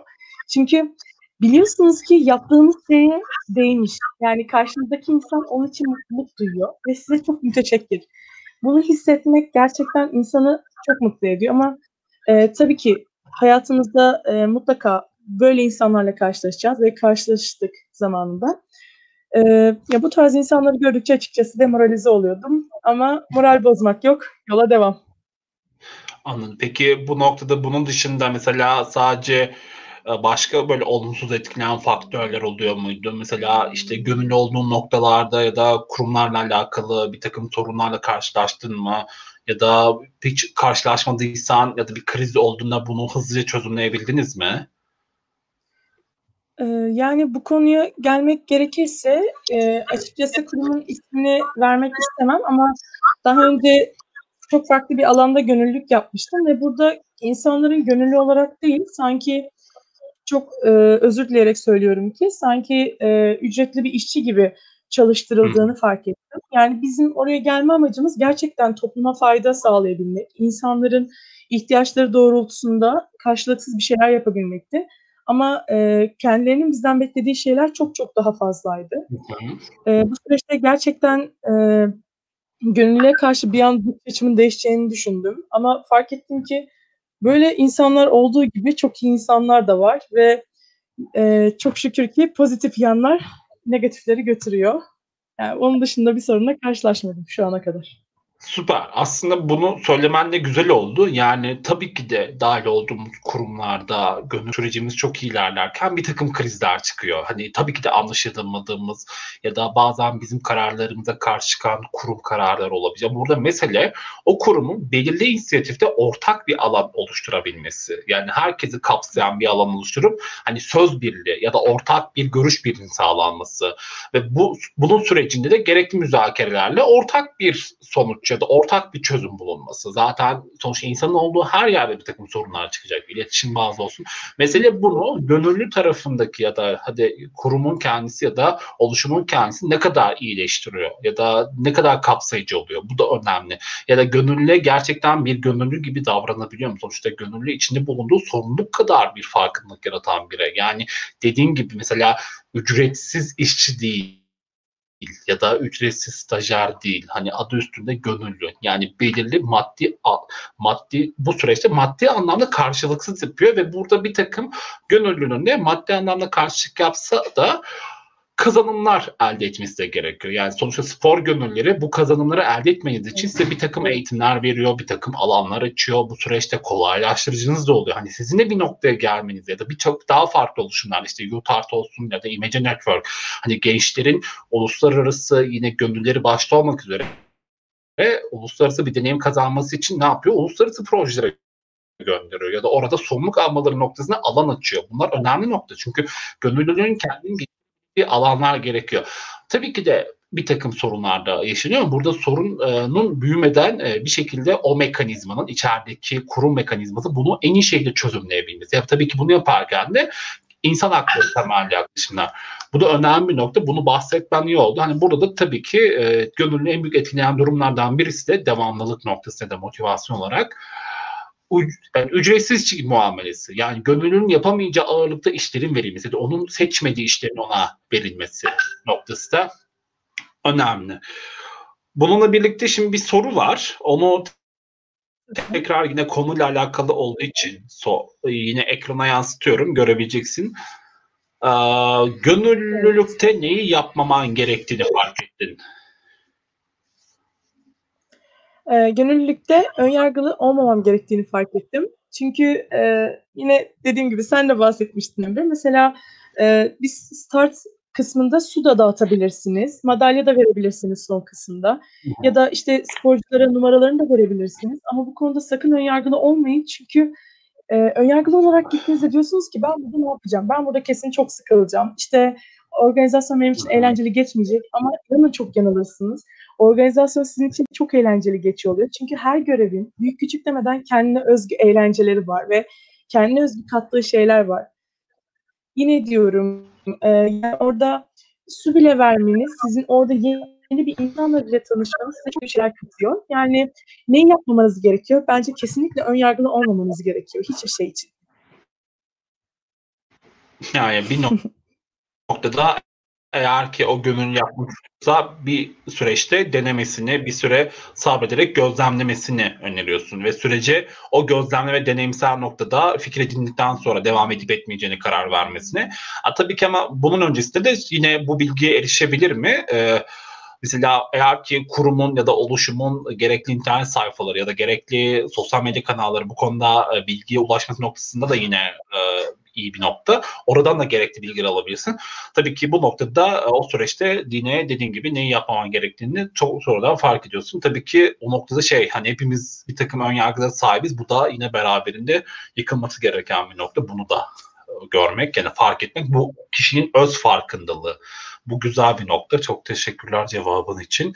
Çünkü biliyorsunuz ki yaptığınız şeye değmiş. Yani karşınızdaki insan onun için mutluluk duyuyor ve size çok müteşekkir. Bunu hissetmek gerçekten insanı çok mutlu ediyor ama e, tabii ki hayatımızda e, mutlaka böyle insanlarla karşılaşacağız ve karşılaştık zamanında. E, ya bu tarz insanları gördükçe açıkçası demoralize oluyordum ama moral bozmak yok, yola devam. Anladım. Peki bu noktada bunun dışında mesela sadece e, başka böyle olumsuz etkileyen faktörler oluyor muydu? Mesela işte gönüllü olduğun noktalarda ya da kurumlarla alakalı bir takım sorunlarla karşılaştın mı? Ya da hiç karşılaşmadıysan ya da bir kriz olduğunda bunu hızlıca çözümleyebildiniz mi? Ee, yani bu konuya gelmek gerekirse e, açıkçası kurumun ismini vermek istemem ama daha önce çok farklı bir alanda gönüllülük yapmıştım ve burada insanların gönüllü olarak değil sanki çok e, özür dileyerek söylüyorum ki sanki e, ücretli bir işçi gibi çalıştırıldığını fark ettim. Yani bizim oraya gelme amacımız gerçekten topluma fayda sağlayabilmek, insanların ihtiyaçları doğrultusunda karşılıksız bir şeyler yapabilmekti. Ama e, kendilerinin bizden beklediği şeyler çok çok daha fazlaydı. E, bu süreçte gerçekten e, gönüllüye karşı bir an bakış açımın değişeceğini düşündüm. Ama fark ettim ki böyle insanlar olduğu gibi çok iyi insanlar da var ve e, çok şükür ki pozitif yanlar negatifleri götürüyor. Yani onun dışında bir sorunla karşılaşmadım şu ana kadar. Süper. Aslında bunu söylemen de güzel oldu. Yani tabii ki de dahil olduğumuz kurumlarda gönül sürecimiz çok ilerlerken bir takım krizler çıkıyor. Hani tabii ki de anlaşılamadığımız ya da bazen bizim kararlarımıza karşı çıkan kurum kararları olabilir. Burada mesele o kurumun belirli inisiyatifte ortak bir alan oluşturabilmesi. Yani herkesi kapsayan bir alan oluşturup hani söz birliği ya da ortak bir görüş birliğinin sağlanması ve bu bunun sürecinde de gerekli müzakerelerle ortak bir sonuç ya da ortak bir çözüm bulunması. Zaten sonuçta insanın olduğu her yerde bir takım sorunlar çıkacak. İletişim bazı olsun. Mesele bunu gönüllü tarafındaki ya da hadi kurumun kendisi ya da oluşumun kendisi ne kadar iyileştiriyor ya da ne kadar kapsayıcı oluyor. Bu da önemli. Ya da gönüllüye gerçekten bir gönüllü gibi davranabiliyor mu? Sonuçta gönüllü içinde bulunduğu sorumluluk kadar bir farkındalık yaratan biri. Yani dediğin gibi mesela ücretsiz işçi değil değil ya da ücretsiz stajyer değil. Hani adı üstünde gönüllü. Yani belirli maddi maddi bu süreçte maddi anlamda karşılıksız yapıyor ve burada bir takım gönüllünün de maddi anlamda karşılık yapsa da kazanımlar elde etmesi de gerekiyor. Yani sonuçta spor gönülleri bu kazanımları elde etmeniz için size bir takım eğitimler veriyor, bir takım alanlar açıyor. Bu süreçte kolaylaştırıcınız da oluyor. Hani sizin de bir noktaya gelmeniz ya da birçok daha farklı oluşumlar işte UTART olsun ya da Image Network hani gençlerin uluslararası yine gönülleri başta olmak üzere ve uluslararası bir deneyim kazanması için ne yapıyor? Uluslararası projelere gönderiyor ya da orada sorumluluk almaları noktasına alan açıyor. Bunlar önemli nokta çünkü gönüllülüğün kendini alanlar gerekiyor. Tabii ki de bir takım sorunlar da yaşanıyor. Burada sorunun büyümeden e, bir şekilde o mekanizmanın içerideki kurum mekanizması bunu en iyi şekilde çözümleyebilmesi. Ya, tabii ki bunu yaparken de insan hakları temelli yaklaşımlar. Bu da önemli bir nokta. Bunu bahsetmen iyi oldu. Hani burada da tabii ki e, gönüllü en büyük etkileyen durumlardan birisi de devamlılık noktası da motivasyon olarak yani ücretsiz muamelesi. Yani gönüllünün yapamayacağı ağırlıkta işlerin verilmesi de onun seçmediği işlerin ona verilmesi noktası da önemli. Bununla birlikte şimdi bir soru var. Onu tekrar yine konuyla alakalı olduğu için so, yine ekrana yansıtıyorum. Görebileceksin. Ee, gönüllülükte neyi yapmaman gerektiğini fark ettin e, gönüllülükte önyargılı olmamam gerektiğini fark ettim. Çünkü e, yine dediğim gibi sen de bahsetmiştin Emre. Mesela e, bir start kısmında su da dağıtabilirsiniz. Madalya da verebilirsiniz son kısımda. Ya da işte sporculara numaralarını da verebilirsiniz. Ama bu konuda sakın önyargılı olmayın. Çünkü e, önyargılı olarak gittiğinizde diyorsunuz ki ben burada ne yapacağım? Ben burada kesin çok sıkılacağım. İşte organizasyon benim için eğlenceli geçmeyecek ama inanın çok yanılırsınız. Organizasyon sizin için çok eğlenceli geçiyor oluyor. Çünkü her görevin büyük küçük demeden kendine özgü eğlenceleri var ve kendine özgü kattığı şeyler var. Yine diyorum e, yani orada su bile vermeniz, sizin orada yeni bir insanla bile tanışmanız size çok şeyler katıyor. Yani neyi yapmamanız gerekiyor? Bence kesinlikle ön yargılı olmamanız gerekiyor hiçbir şey için. Yani bir <laughs> noktada eğer ki o gönül yapmışsa bir süreçte denemesini, bir süre sabrederek gözlemlemesini öneriyorsun ve sürece o gözlemleme deneyimsel noktada fikir edindikten sonra devam edip etmeyeceğini karar vermesini. Ha, tabii ki ama bunun öncesinde de yine bu bilgiye erişebilir mi? Ee, Mesela eğer ki kurumun ya da oluşumun gerekli internet sayfaları ya da gerekli sosyal medya kanalları bu konuda e, bilgiye ulaşması noktasında da yine e, iyi bir nokta. Oradan da gerekli bilgileri alabilirsin. Tabii ki bu noktada e, o süreçte dine dediğin gibi neyi yapmaman gerektiğini çok sonradan fark ediyorsun. Tabii ki o noktada şey hani hepimiz bir takım ön yargılara sahibiz. Bu da yine beraberinde yıkılması gereken bir nokta. Bunu da e, görmek yani fark etmek bu kişinin öz farkındalığı. Bu güzel bir nokta. Çok teşekkürler cevabın için.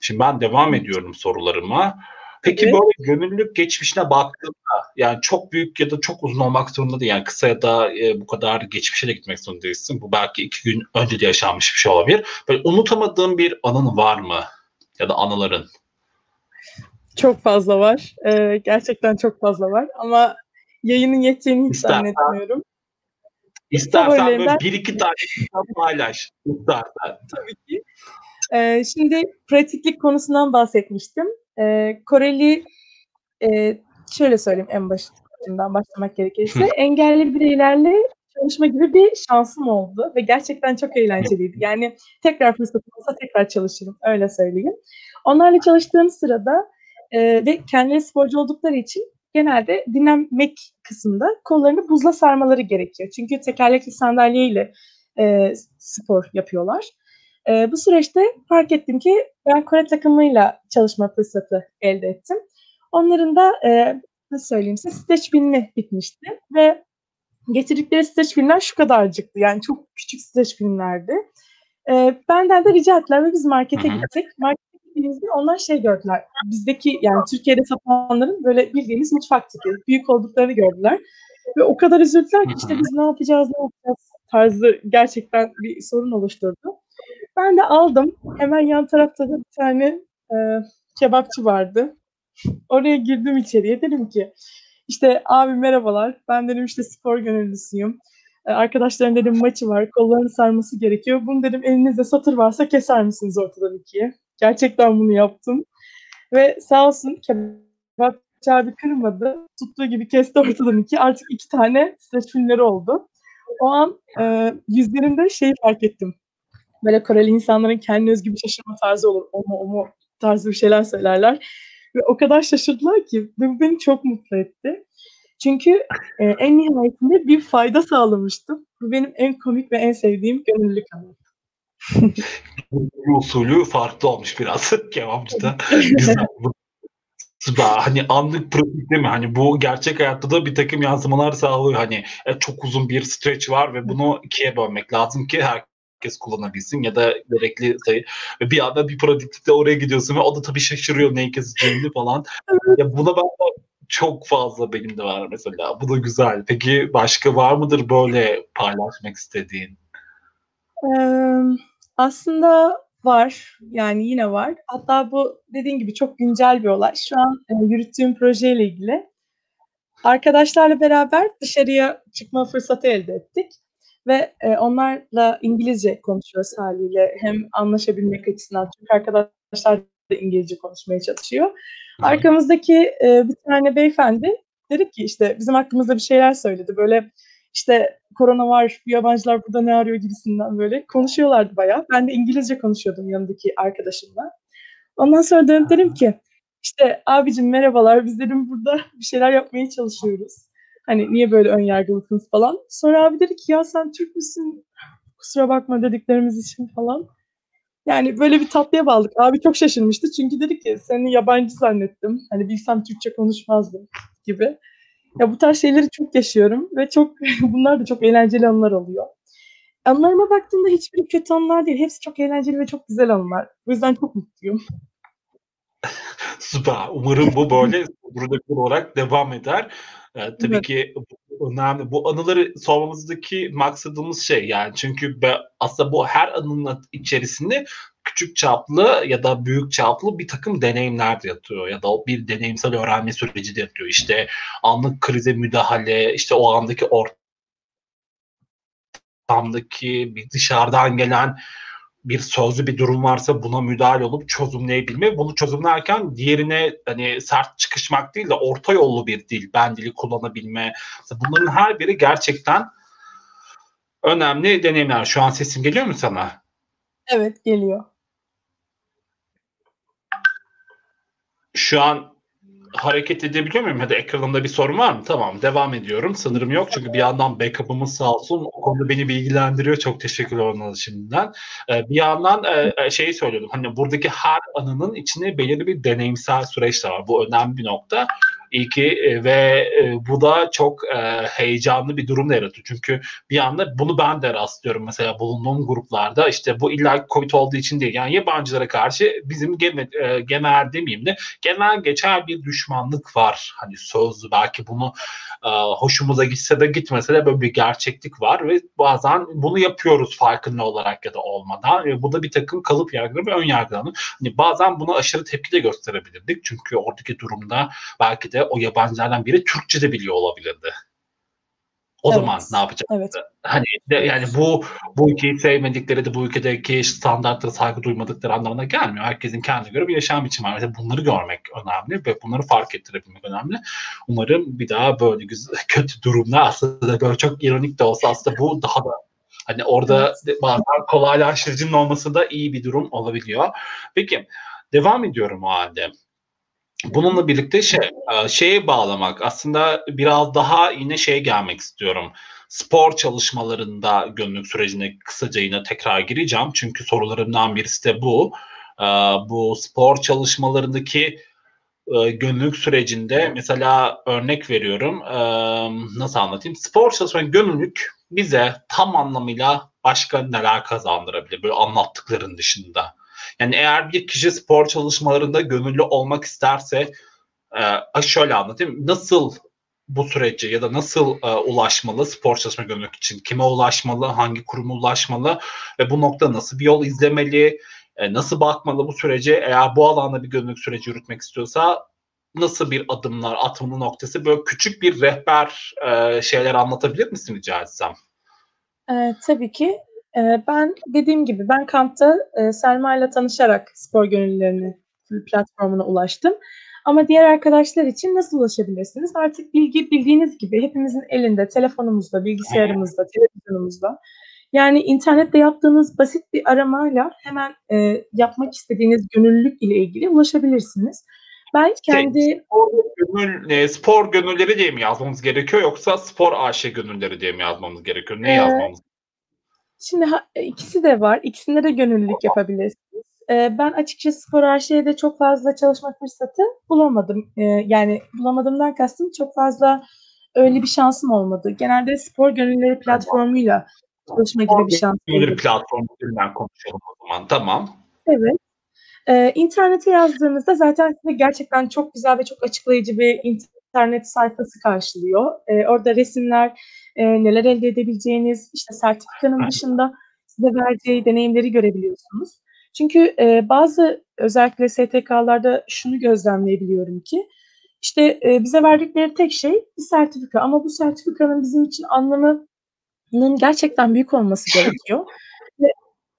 Şimdi ben devam ediyorum sorularıma. Peki evet. böyle gönüllülük geçmişine baktığında yani çok büyük ya da çok uzun olmak zorunda değil. Yani kısa ya da e, bu kadar geçmişe de gitmek zorunda değilsin. Bu belki iki gün önce de yaşanmış bir şey olabilir. Böyle unutamadığın bir anın var mı? Ya da anıların? Çok fazla var. Ee, gerçekten çok fazla var. Ama yayının yeteceğini hiç İstersen, zannetmiyorum. İstersen böyle bir iki tane <laughs> paylaş. İstersen. Tabii ki. Ee, şimdi pratiklik konusundan bahsetmiştim. E, Koreli e, şöyle söyleyeyim en başından başlamak gerekirse engelli bireylerle çalışma gibi bir şansım oldu ve gerçekten çok eğlenceliydi. Yani tekrar fırsatım olsa tekrar çalışırım öyle söyleyeyim. Onlarla çalıştığım sırada e, ve kendileri sporcu oldukları için genelde dinlenmek kısmında kollarını buzla sarmaları gerekiyor. Çünkü tekerlekli sandalyeyle e, spor yapıyorlar. E, bu süreçte fark ettim ki ben Kore takımıyla çalışma fırsatı elde ettim. Onların da e, nasıl söyleyeyim size streç filmi bitmişti ve getirdikleri streç filmler şu kadarcıktı. Yani çok küçük streç filmlerdi. E, benden de rica ettiler ve biz markete gittik. Markete gittiğimizde onlar şey gördüler. Bizdeki yani Türkiye'de satanların böyle bildiğimiz mutfak tipi büyük olduklarını gördüler. Ve o kadar üzüldüler ki işte biz ne yapacağız ne yapacağız tarzı gerçekten bir sorun oluşturdu. Ben de aldım. Hemen yan tarafta da bir tane e, kebapçı vardı. Oraya girdim içeriye. Dedim ki işte abi merhabalar. Ben dedim işte spor gönüllüsüyüm. E, arkadaşlarım dedim maçı var. Kollarını sarması gerekiyor. Bunu dedim elinizde satır varsa keser misiniz ortadan ikiye? Gerçekten bunu yaptım. Ve sağ olsun kebapçı abi kırmadı. Tuttuğu gibi kesti ortadan iki. Artık iki tane streç filmleri oldu. O an e, yüzlerinde şeyi fark ettim böyle Koreli insanların kendi özgü bir şaşırma tarzı olur. O mu o mu tarzı bir şeyler söylerler. Ve o kadar şaşırdılar ki bu beni çok mutlu etti. Çünkü e, en nihayetinde bir fayda sağlamıştım. Bu benim en komik ve en sevdiğim gönüllülük anı. usulü farklı olmuş biraz <laughs> kebapçıda. Güzel. hani anlık pratik değil mi? Hani bu gerçek hayatta da bir takım yansımalar sağlıyor. Hani e, çok uzun bir stretch var ve bunu ikiye bölmek lazım ki her herkes kullanabilsin ya da gerekli sayı ve bir anda bir pratiklikte oraya gidiyorsun ve o da tabii şaşırıyor neyi keseceğini falan. ya buna ben çok fazla benim de var mesela. Bu da güzel. Peki başka var mıdır böyle paylaşmak istediğin? Ee, aslında var. Yani yine var. Hatta bu dediğin gibi çok güncel bir olay. Şu an e, yürüttüğüm projeyle ilgili. Arkadaşlarla beraber dışarıya çıkma fırsatı elde ettik ve e, onlarla İngilizce konuşuyoruz haliyle hem anlaşabilmek açısından çünkü arkadaşlar da İngilizce konuşmaya çalışıyor. Arkamızdaki e, bir tane beyefendi dedi ki işte bizim hakkımızda bir şeyler söyledi böyle işte korona var, yabancılar burada ne arıyor gibisinden böyle konuşuyorlardı bayağı. Ben de İngilizce konuşuyordum yanındaki arkadaşımla. Ondan sonra dönüp dedim ki işte abicim merhabalar biz dedim burada bir şeyler yapmaya çalışıyoruz. Hani niye böyle ön yargılısınız falan. Sonra abi dedi ki ya sen Türk müsün? Kusura bakma dediklerimiz için falan. Yani böyle bir tatlıya bağladık. Abi çok şaşırmıştı çünkü dedi ki seni yabancı zannettim. Hani bilsem Türkçe konuşmazdım gibi. Ya bu tarz şeyleri çok yaşıyorum ve çok <laughs> bunlar da çok eğlenceli anılar oluyor. Anılarıma baktığımda hiçbir kötü anılar değil. Hepsi çok eğlenceli ve çok güzel anılar. O yüzden çok mutluyum. Süper. Umarım bu böyle <laughs> burada olarak devam eder. Ee, tabii evet. ki bu önemli. Bu anıları sormamızdaki maksadımız şey yani çünkü be, aslında bu her anının içerisinde küçük çaplı ya da büyük çaplı bir takım deneyimler de yatıyor ya da bir deneyimsel öğrenme süreci de yatıyor. İşte anlık krize müdahale, işte o andaki ortamdaki bir dışarıdan gelen bir sözlü bir durum varsa buna müdahale olup çözümleyebilme. Bunu çözümlerken diğerine hani sert çıkışmak değil de orta yollu bir dil, ben dili kullanabilme. Bunların her biri gerçekten önemli deneyimler. Şu an sesim geliyor mu sana? Evet geliyor. Şu an hareket edebiliyor muyum? Hadi ekranımda bir sorun var mı? Tamam devam ediyorum. Sanırım yok çünkü bir yandan backup'ımız sağ olsun. O konuda beni bilgilendiriyor. Çok teşekkürler ona şimdiden. Ee, bir yandan e, e, şeyi söylüyordum. Hani buradaki her anının içinde belirli bir deneyimsel süreç de var. Bu önemli bir nokta. İyi ki e, ve e, bu da çok e, heyecanlı bir durum yaratıyor. Çünkü bir anda bunu ben de rastlıyorum mesela bulunduğum gruplarda işte bu illa Covid olduğu için değil. Yani yabancılara karşı bizim genel, demeyeyim de genel geçer bir düşmanlık var. Hani sözlü belki bunu hoşumuza gitse de gitmese de böyle bir gerçeklik var ve bazen bunu yapıyoruz farkında olarak ya da olmadan. E, bu da bir takım kalıp yargıları ve ön yargılarını. Hani bazen buna aşırı tepki de gösterebilirdik. Çünkü oradaki durumda belki de o yabancılardan biri Türkçe de biliyor olabilirdi. O evet. zaman ne yapacak? Evet. Hani de, yani bu bu ülkeyi sevmedikleri de bu ülkedeki standartlara saygı duymadıkları anlamına gelmiyor. Herkesin kendine göre bir yaşam biçimi var. Mesela bunları görmek önemli ve bunları fark ettirebilmek önemli. Umarım bir daha böyle güzel, <laughs> kötü durumlar aslında böyle çok ironik de olsa aslında bu daha da Hani orada evet. bazen kolaylaştırıcının olması da iyi bir durum olabiliyor. Peki Devam ediyorum o halde. Bununla birlikte şey, e, şeye bağlamak aslında biraz daha yine şeye gelmek istiyorum. Spor çalışmalarında gönüllülük sürecine kısaca yine tekrar gireceğim. Çünkü sorularımdan birisi de bu. E, bu spor çalışmalarındaki e, gönüllülük sürecinde mesela örnek veriyorum nasıl anlatayım spor çalışma gönüllülük bize tam anlamıyla başka neler kazandırabilir böyle anlattıkların dışında. Yani eğer bir kişi spor çalışmalarında gönüllü olmak isterse e, şöyle anlatayım. Nasıl bu süreci ya da nasıl e, ulaşmalı spor çalışma gönüllülük için? Kime ulaşmalı? Hangi kuruma ulaşmalı? Ve bu nokta nasıl bir yol izlemeli? E, nasıl bakmalı bu sürece? Eğer bu alanda bir gönüllülük süreci yürütmek istiyorsa nasıl bir adımlar atmalı noktası? Böyle küçük bir rehber e, şeyler anlatabilir misin rica etsem? E, tabii ki. Eee, ben dediğim gibi ben kampta, eee, Selma ile tanışarak spor gönüllülerini platformuna ulaştım. Ama diğer arkadaşlar için nasıl ulaşabilirsiniz? Artık bilgi bildiğiniz gibi hepimizin elinde, telefonumuzda, bilgisayarımızda, televizyonumuzda. Yani internette yaptığınız basit bir aramayla hemen, eee, yapmak istediğiniz gönüllülük ile ilgili ulaşabilirsiniz. Ben şey, kendi Şey, spor gönül eee, spor gönülleri diye mi yazmamız gerekiyor yoksa spor AŞ gönülleri diye mi yazmamız gerekiyor? Ne Eee yazmamız Şimdi ha e, ikisi de var. İkisinde de gönüllülük yapabilirsiniz. Eee, ben açıkçası spor AŞ'de çok fazla çalışma fırsatı bulamadım. Eee, yani bulamadığımdan kastım çok fazla öyle bir şansım olmadı. Genelde spor gönüllüleri platformuyla çalışma gibi bir şans Gönüllü platformu üzerinden konuşalım o zaman. Tamam. Evet. Eee, internete yazdığınızda zaten size gerçekten çok güzel ve çok açıklayıcı bir internet sayfası karşılıyor. Eee, orada resimler, eee, neler elde edebileceğiniz, işte sertifikanın dışında size vereceği deneyimleri görebiliyorsunuz. Çünkü, eee, bazı özellikle STK'larda şunu gözlemleyebiliyorum ki, işte, eee, bize verdikleri tek şey bir sertifika ama bu sertifikanın bizim için anlamının gerçekten büyük olması <laughs> gerekiyor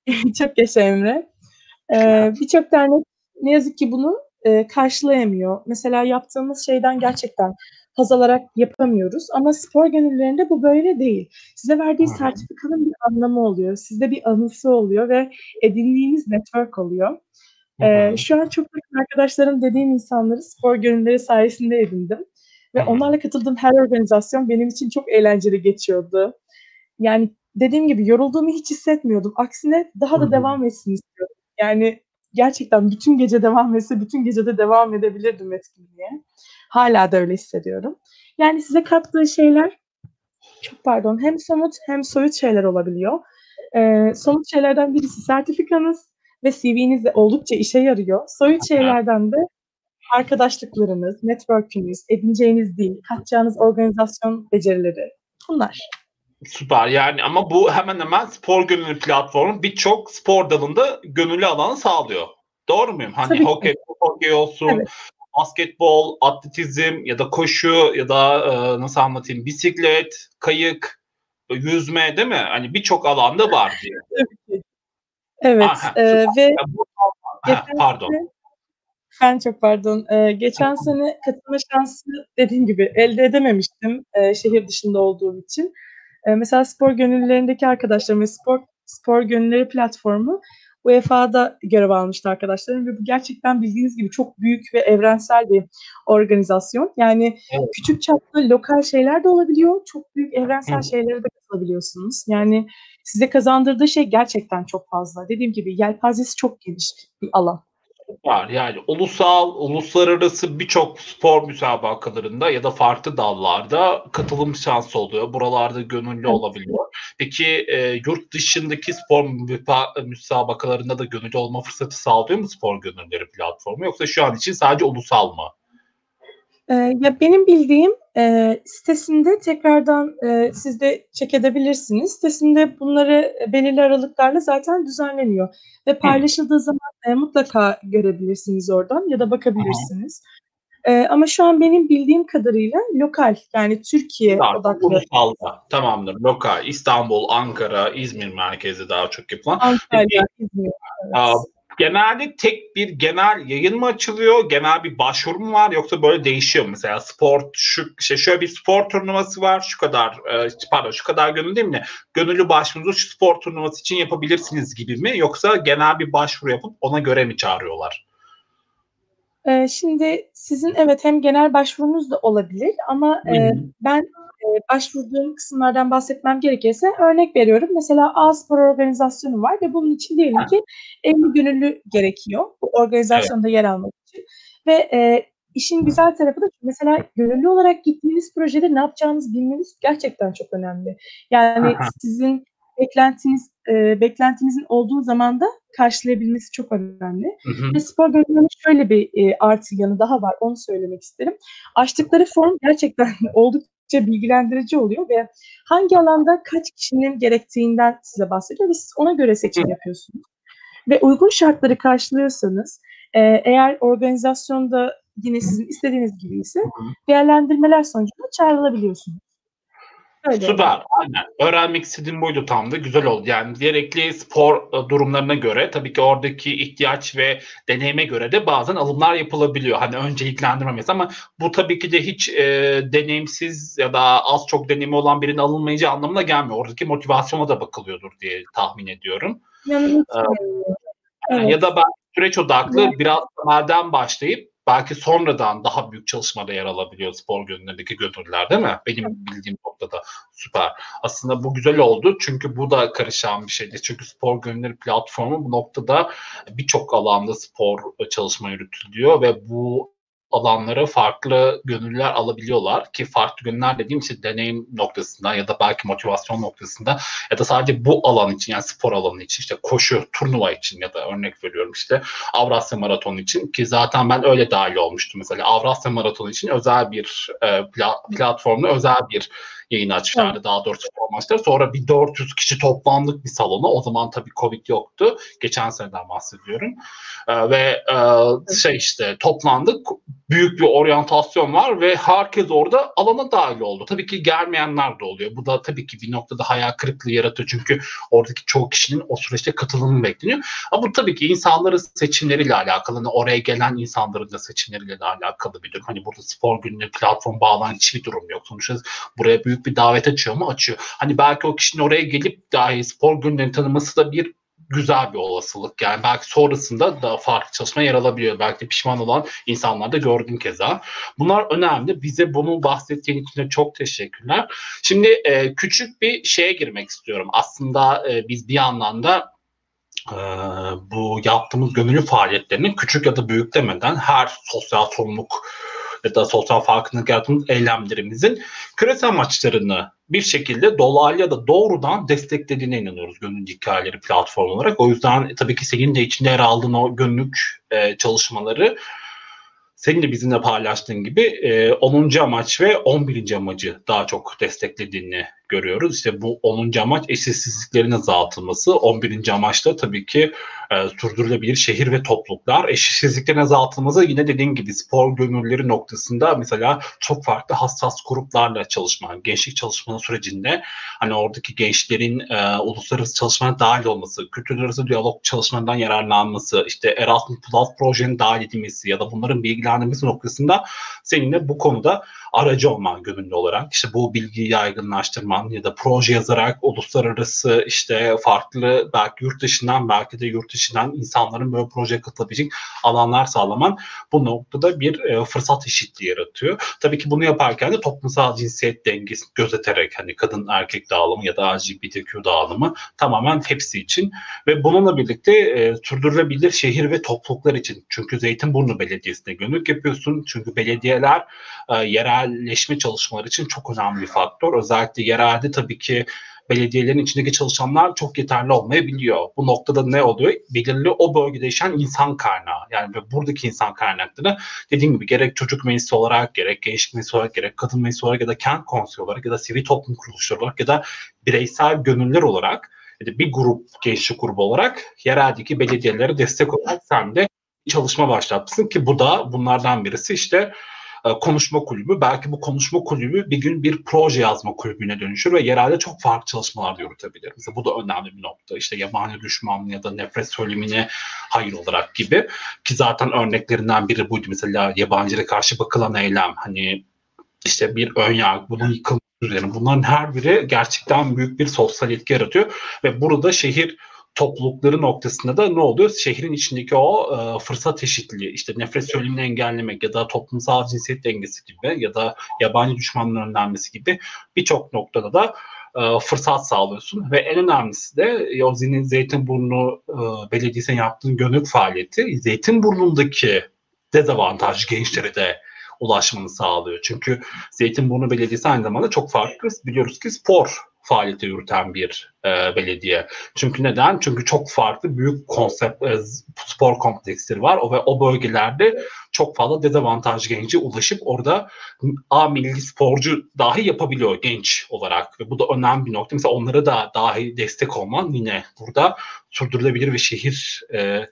<laughs> Çok yaşa Emre. Eee, birçok dernek ne yazık ki bunu, eee, karşılayamıyor. Mesela yaptığımız şeyden gerçekten haz alarak yapamıyoruz ama spor gönüllülerinde bu böyle değil. Size verdiği sertifikanın bir anlamı oluyor. Sizde bir anısı oluyor ve edindiğiniz network oluyor. Eee, şu an çok yakın arkadaşlarım dediğim insanları spor gönüllüleri sayesinde edindim ve onlarla katıldığım her organizasyon benim için çok eğlenceli geçiyordu. Yani dediğim gibi yorulduğumu hiç hissetmiyordum. Aksine daha da devam etsin istiyordum. Yani gerçekten bütün gece devam etse bütün gece de devam edebilirdim etkinliğe. Hâlâ da öyle hissediyorum. Yani size kattığı şeyler çok pardon, hem somut hem soyut şeyler olabiliyor. Eee, somut şeylerden birisi sertifikanız ve CV'nizde oldukça işe yarıyor. Soyut şeylerden de arkadaşlıklarınız, network'ünüz, edineceğiniz dil, katacağınız organizasyon becerileri bunlar. Süper yani ama bu hemen hemen spor gönüllü platformu birçok spor dalında gönüllü alanı sağlıyor. Doğru muyum? Hani Tabii ki. hokey, hokey olsun, Evet. basketbol, atletizm ya da koşu ya da e, nasıl anlatayım bisiklet, kayık, yüzme değil mi? Hani birçok alanda var diye. <laughs> Tabii ki. Evet, Aha, süper. ve bu- Ha, pardon. sene Ben çok pardon. Eee, geçen sene katılma şansı dediğim gibi elde edememiştim, eee, şehir dışında olduğum için. Eee, mesela spor gönüllülerindeki arkadaşlarım spor spor gönüllüleri platformu UEFA'da görev almıştı arkadaşlarım ve bu gerçekten bildiğiniz gibi çok büyük ve evrensel bir organizasyon. Yani Evet. küçük çaplı lokal şeyler de olabiliyor, çok büyük evrensel şeylere de katılabiliyorsunuz. Yani size kazandırdığı şey gerçekten çok fazla. Dediğim gibi yelpazesi çok geniş bir alan. Var yani ulusal, uluslararası birçok spor müsabakalarında ya da farklı dallarda katılım şansı oluyor. Buralarda gönüllü olabiliyor. Peki e, yurt dışındaki spor müsabakalarında da gönüllü olma fırsatı sağlıyor mu spor gönüllüleri platformu yoksa şu an için sadece ulusal mı? Eee, ya, benim bildiğim, eee, sitesinde tekrardan, eee, siz de check edebilirsiniz. Sitesinde bunları, eee, belirli aralıklarla zaten düzenleniyor ve paylaşıldığı zaman, eee, mutlaka görebilirsiniz oradan ya da bakabilirsiniz. Eee, ama şu an benim bildiğim kadarıyla lokal, yani Türkiye Daha odaklı ulusalda. Tamamdır. Lokal. İstanbul, Ankara, İzmir merkezi daha çok yapılan. Antalya, İzmir, evet. Genelde tek bir genel yayın mı açılıyor? Genel bir başvuru mu var yoksa böyle değişiyor mu? Mesela spor şu işte şöyle bir spor turnuvası var. Şu kadar eee, pardon şu kadar gönüllü değil mi gönüllü başvurunuzu şu spor turnuvası için yapabilirsiniz gibi mi? Yoksa genel bir başvuru yapıp ona göre mi çağırıyorlar? Ee, şimdi sizin evet hem genel başvurunuz da olabilir ama e, ben e, başvurduğum kısımlardan bahsetmem gerekirse örnek veriyorum. Mesela A spor organizasyonu var ve bunun için diyelim ki 50 gönüllü gerekiyor bu organizasyonda yer almak için. Ve e, işin güzel tarafı da mesela gönüllü olarak gittiğiniz projede ne yapacağınızı bilmeniz gerçekten çok önemli. Yani sizin beklentiniz e, beklentinizin olduğu zaman da karşılayabilmesi çok önemli. Hı hı. Ve spor gönüllülerinin şöyle bir e, artı yanı daha var. Onu söylemek isterim. Açtıkları form gerçekten <laughs> oldukça bilgilendirici oluyor ve hangi alanda kaç kişinin gerektiğinden size bahsediyor ve siz ona göre seçim yapıyorsunuz. Ve uygun şartları karşılıyorsanız e, eğer organizasyonda yine sizin istediğiniz gibi ise değerlendirmeler sonucunda çağrılabiliyorsunuz. Öyle. Süper. Aynen. Öğrenmek istediğim buydu tam da. Güzel oldu. Yani gerekli spor e, durumlarına göre tabii ki oradaki ihtiyaç ve deneyime göre de bazen alımlar yapılabiliyor. Hani önceliklendirmemesi ama bu tabii ki de hiç e, deneyimsiz ya da az çok deneyimi olan birinin alınmayacağı anlamına gelmiyor. Oradaki motivasyona da bakılıyordur diye tahmin ediyorum. Yani, ee, evet. Ya da ben süreç odaklı evet. biraz temelden başlayıp belki sonradan daha büyük çalışmada yer alabiliyor spor gönüllerindeki gönüllüler değil mi? Benim bildiğim noktada süper. Aslında bu güzel oldu çünkü bu da karışan bir şeydi. Çünkü spor gönülleri platformu bu noktada birçok alanda spor çalışma yürütülüyor ve bu alanlara farklı gönüllüler alabiliyorlar ki farklı gönüller dediğim işte deneyim noktasında ya da belki motivasyon noktasında ya da sadece bu alan için yani spor alanı için işte koşu turnuva için ya da örnek veriyorum işte Avrasya Maratonu için ki zaten ben öyle dahil olmuştum. Mesela Avrasya Maratonu için özel bir e, platformda özel bir yayın açmışlardı evet. daha doğrusu formatlar. Sonra bir 400 kişi toplandık bir salona. O zaman tabii Covid yoktu. Geçen seneden bahsediyorum. Ee, ve e, şey işte toplandık. Büyük bir oryantasyon var ve herkes orada alana dahil oldu. Tabii ki gelmeyenler de oluyor. Bu da tabii ki bir noktada hayal kırıklığı yaratıyor. Çünkü oradaki çoğu kişinin o süreçte katılımı bekleniyor. Ama bu tabii ki insanların seçimleriyle alakalı. Hani oraya gelen insanların da seçimleriyle de alakalı bir durum. Hani burada spor gününe platform bağlanan hiçbir durum yok. Sonuçta buraya büyük büyük bir davet açıyor mu? Açıyor. Hani belki o kişinin oraya gelip dahi spor günlerini tanıması da bir güzel bir olasılık. Yani belki sonrasında da farklı çalışma yer alabiliyor. Belki de pişman olan insanlar da gördüm keza. Bunlar önemli. Bize bunu bahsettiğin için de çok teşekkürler. Şimdi e, küçük bir şeye girmek istiyorum. Aslında e, biz bir yandan da e, bu yaptığımız gönüllü faaliyetlerini küçük ya da büyük demeden her sosyal sorumluluk ya da sosyal farkındalık yarattığımız eylemlerimizin küresel amaçlarını bir şekilde dolaylı ya da doğrudan desteklediğine inanıyoruz gönüllü hikayeleri platform olarak. O yüzden tabii ki senin de içinde yer aldığın o gönüllük e, çalışmaları senin de bizimle paylaştığın gibi e, 10. amaç ve 11. amacı daha çok desteklediğini görüyoruz. İşte bu 10. amaç eşitsizliklerin azaltılması. 11. amaçta tabii ki e, sürdürülebilir şehir ve topluluklar. Eşitsizliklerin azaltılması yine dediğim gibi spor gönülleri noktasında mesela çok farklı hassas gruplarla çalışma, gençlik çalışmanın sürecinde hani oradaki gençlerin e, uluslararası çalışmaya dahil olması, kültürler arası diyalog çalışmalarından yararlanması, işte Erasmus Plus projenin dahil edilmesi ya da bunların bilgilendirmesi noktasında seninle bu konuda aracı olman gönüllü olarak işte bu bilgiyi yaygınlaştırman ya da proje yazarak uluslararası işte farklı belki yurt dışından belki de yurt dışından insanların böyle projeye katılabilecek alanlar sağlaman bu noktada bir e, fırsat eşitliği yaratıyor. Tabii ki bunu yaparken de toplumsal cinsiyet dengesini gözeterek hani kadın erkek dağılımı ya da LGBTQ dağılımı tamamen hepsi için ve bununla birlikte e, sürdürülebilir şehir ve topluluklar için. Çünkü Zeytinburnu Belediyesi'ne gönüllük yapıyorsun. Çünkü belediyeler e, yerel yerelleşme çalışmaları için çok önemli bir faktör. Özellikle yerelde tabii ki belediyelerin içindeki çalışanlar çok yeterli olmayabiliyor. Bu noktada ne oluyor? Belirli o bölgede yaşayan insan kaynağı. Yani buradaki insan kaynakları dediğim gibi gerek çocuk meclisi olarak, gerek gençlik meclisi olarak, gerek kadın meclisi olarak ya da kent konseyi olarak ya da sivil toplum kuruluşları olarak ya da bireysel gönüller olarak ya da bir grup gençlik grubu olarak yereldeki belediyelere destek olarak sen de çalışma başlatmışsın ki bu da bunlardan birisi işte konuşma kulübü. Belki bu konuşma kulübü bir gün bir proje yazma kulübüne dönüşür ve yerelde çok farklı çalışmalar yürütebilir. Mesela bu da önemli bir nokta. İşte yabancı düşmanlığı ya da nefret söylemine hayır olarak gibi. Ki zaten örneklerinden biri buydu. Mesela yabancıya karşı bakılan eylem. Hani işte bir ön yargı, bunun yıkılması üzerine. Bunların her biri gerçekten büyük bir sosyal etki yaratıyor. Ve burada şehir toplulukları noktasında da ne oluyor? Şehrin içindeki o e, fırsat eşitliği, işte nefret söylemini engellemek ya da toplumsal cinsiyet dengesi gibi ya da yabancı düşmanlığın önlenmesi gibi birçok noktada da e, fırsat sağlıyorsun ve en önemlisi de e, o Zeytinburnu e, Belediyesi'nin yaptığın gönüllük faaliyeti Zeytinburnu'ndaki dezavantaj gençlere de ulaşmanı sağlıyor. Çünkü Zeytinburnu Belediyesi aynı zamanda çok farklı biliyoruz ki spor faaliyeti yürüten bir e, belediye. Çünkü neden? Çünkü çok farklı büyük konsept e, spor kompleksleri var o ve o bölgelerde çok fazla dezavantaj genci ulaşıp orada A milli sporcu dahi yapabiliyor genç olarak ve bu da önemli bir nokta. Mesela onlara da dahi destek olman yine burada sürdürülebilir ve şehir e,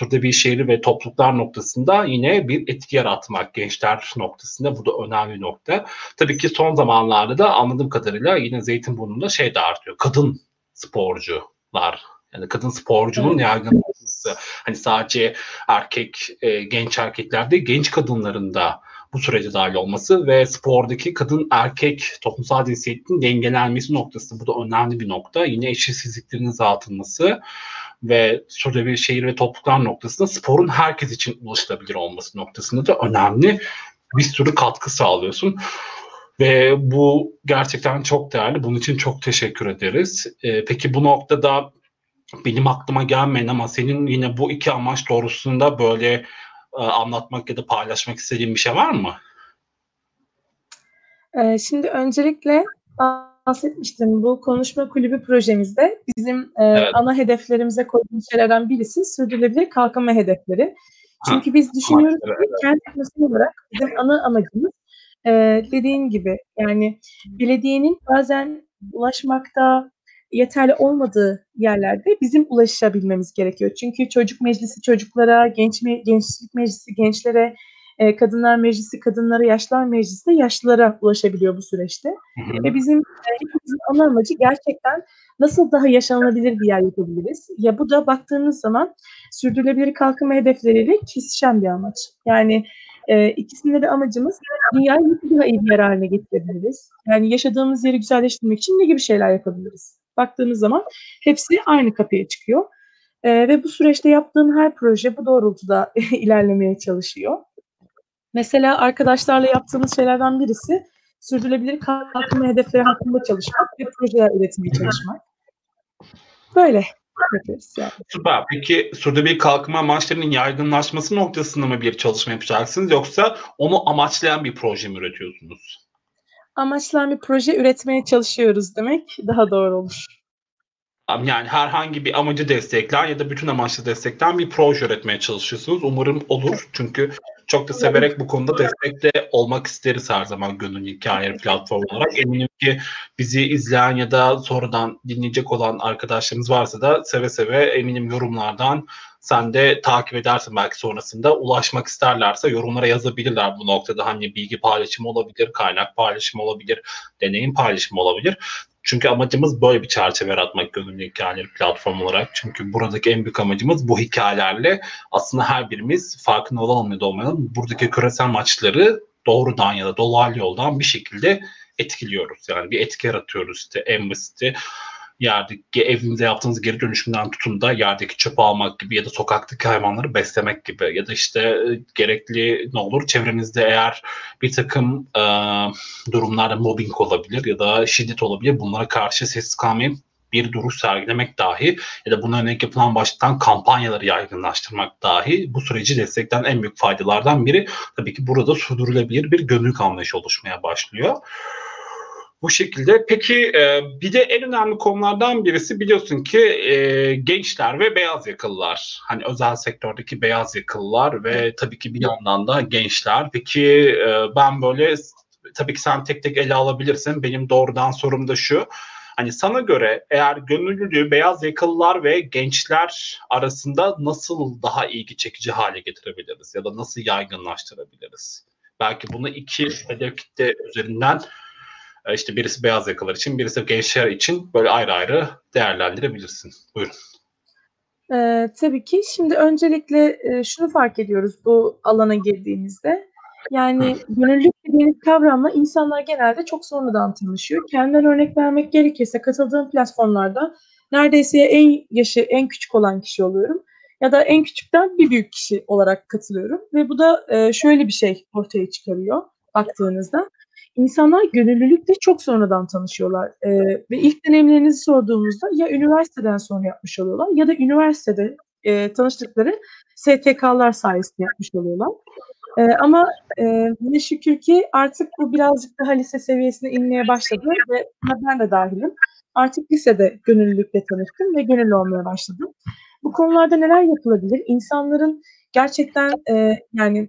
Şurada bir şehri ve topluluklar noktasında yine bir etki yaratmak gençler noktasında bu da önemli nokta. Tabii ki son zamanlarda da anladığım kadarıyla yine Zeytinburnu'nda şey de artıyor. Kadın sporcular yani kadın sporcunun evet. yaygınlaşması. Hani sadece erkek, e, genç erkeklerde genç kadınların da bu sürece dahil olması ve spordaki kadın erkek toplumsal cinsiyetin dengelenmesi noktası. Bu da önemli bir nokta. Yine eşitsizliklerin azaltılması ve şurada bir şehir ve topluluklar noktasında sporun herkes için ulaşılabilir olması noktasında da önemli bir sürü katkı sağlıyorsun. Ve bu gerçekten çok değerli. Bunun için çok teşekkür ederiz. Ee, peki bu noktada benim aklıma gelmeyen ama senin yine bu iki amaç doğrusunda böyle e, anlatmak ya da paylaşmak istediğin bir şey var mı? Ee, şimdi öncelikle bahsetmiştim. Bu konuşma kulübü projemizde bizim e, evet. ana hedeflerimize koyduğumuz şeylerden birisi sürdürülebilir kalkınma hedefleri. Çünkü ha. biz düşünüyoruz ha, evet, ki kent yapısı olarak bizim ana amacımız e, dediğin gibi yani belediyenin bazen ulaşmakta yeterli olmadığı yerlerde bizim ulaşabilmemiz gerekiyor. Çünkü çocuk meclisi çocuklara, genç me gençlik meclisi gençlere, e, Kadınlar Meclisi Kadınlara, Yaşlılar Meclisi de yaşlılara ulaşabiliyor bu süreçte. Hı hı. Ve bizim e, hepimizin ana amacı gerçekten nasıl daha yaşanılabilir bir yer yapabiliriz? Ya bu da baktığınız zaman sürdürülebilir kalkınma hedefleriyle kesişen bir amaç. Yani e, ikisinde de amacımız dünyayı nasıl daha iyi bir yer haline getirebiliriz? Yani yaşadığımız yeri güzelleştirmek için ne gibi şeyler yapabiliriz? Baktığınız zaman hepsi aynı kapıya çıkıyor. E, ve bu süreçte yaptığım her proje bu doğrultuda <laughs> ilerlemeye çalışıyor. Mesela arkadaşlarla yaptığımız şeylerden birisi sürdürülebilir kalkınma hedefleri hakkında çalışmak ve projeler üretmeye çalışmak. Böyle yapıyoruz. Süper. Peki sürdürülebilir kalkınma amaçlarının yaygınlaşması noktasında mı bir çalışma yapacaksınız yoksa onu amaçlayan bir proje mi üretiyorsunuz? Amaçlayan bir proje üretmeye çalışıyoruz demek daha doğru olur. Yani herhangi bir amacı destekler ya da bütün amaçlı destekten bir proje üretmeye çalışıyorsunuz. Umarım olur. Çünkü çok da severek bu konuda destekte olmak isteriz her zaman Gönül Hikayeleri platformu olarak. Eminim ki bizi izleyen ya da sonradan dinleyecek olan arkadaşlarımız varsa da seve seve eminim yorumlardan sen de takip edersin belki sonrasında. Ulaşmak isterlerse yorumlara yazabilirler bu noktada. Hani bilgi paylaşımı olabilir, kaynak paylaşımı olabilir, deneyim paylaşımı olabilir. Çünkü amacımız böyle bir çerçeve yaratmak gönüllü hikayeleri platform olarak. Çünkü buradaki en büyük amacımız bu hikayelerle aslında her birimiz farkında olalım ya da olmayalım. Buradaki küresel maçları doğrudan ya da dolaylı yoldan bir şekilde etkiliyoruz. Yani bir etki yaratıyoruz işte en basiti yerdeki evinize yaptığınız geri dönüşümden tutun da yerdeki çöp almak gibi ya da sokaktaki hayvanları beslemek gibi ya da işte e, gerekli ne olur çevrenizde eğer bir takım e, durumlarda mobbing olabilir ya da şiddet olabilir bunlara karşı sessiz kalmayıp bir duruş sergilemek dahi ya da buna örnek yapılan başlıktan kampanyaları yaygınlaştırmak dahi bu süreci destekten en büyük faydalardan biri. Tabii ki burada sürdürülebilir bir gönüllük anlayışı oluşmaya başlıyor. Bu şekilde. Peki e, bir de en önemli konulardan birisi biliyorsun ki e, gençler ve beyaz yakalılar. Hani özel sektördeki beyaz yakalılar ve tabii ki bir yandan da gençler. Peki e, ben böyle tabii ki sen tek tek ele alabilirsin. Benim doğrudan sorum da şu. Hani sana göre eğer gönüllülüğü beyaz yakalılar ve gençler arasında nasıl daha ilgi çekici hale getirebiliriz ya da nasıl yaygınlaştırabiliriz? Belki bunu iki hedef kitle üzerinden işte birisi beyaz yakalar için, birisi gençler için böyle ayrı ayrı değerlendirebilirsin. Buyurun. Ee, tabii ki. Şimdi öncelikle e, şunu fark ediyoruz bu alana girdiğimizde. Yani gönüllülük dediğimiz kavramla insanlar genelde çok sonradan tanışıyor. Kendimden örnek vermek gerekirse katıldığım platformlarda neredeyse en yaşı en küçük olan kişi oluyorum ya da en küçükten bir büyük kişi olarak katılıyorum ve bu da e, şöyle bir şey ortaya çıkarıyor baktığınızda. İnsanlar gönüllülükle çok sonradan tanışıyorlar e, ve ilk deneyimlerinizi sorduğumuzda ya üniversiteden sonra yapmış oluyorlar ya da üniversitede e, tanıştıkları STK'lar sayesinde yapmış oluyorlar. E, ama e, ne şükür ki artık bu birazcık daha lise seviyesine inmeye başladı ve ben de dahilim. Artık lisede gönüllülükle tanıştım ve gönüllü olmaya başladım. Bu konularda neler yapılabilir? İnsanların gerçekten e, yani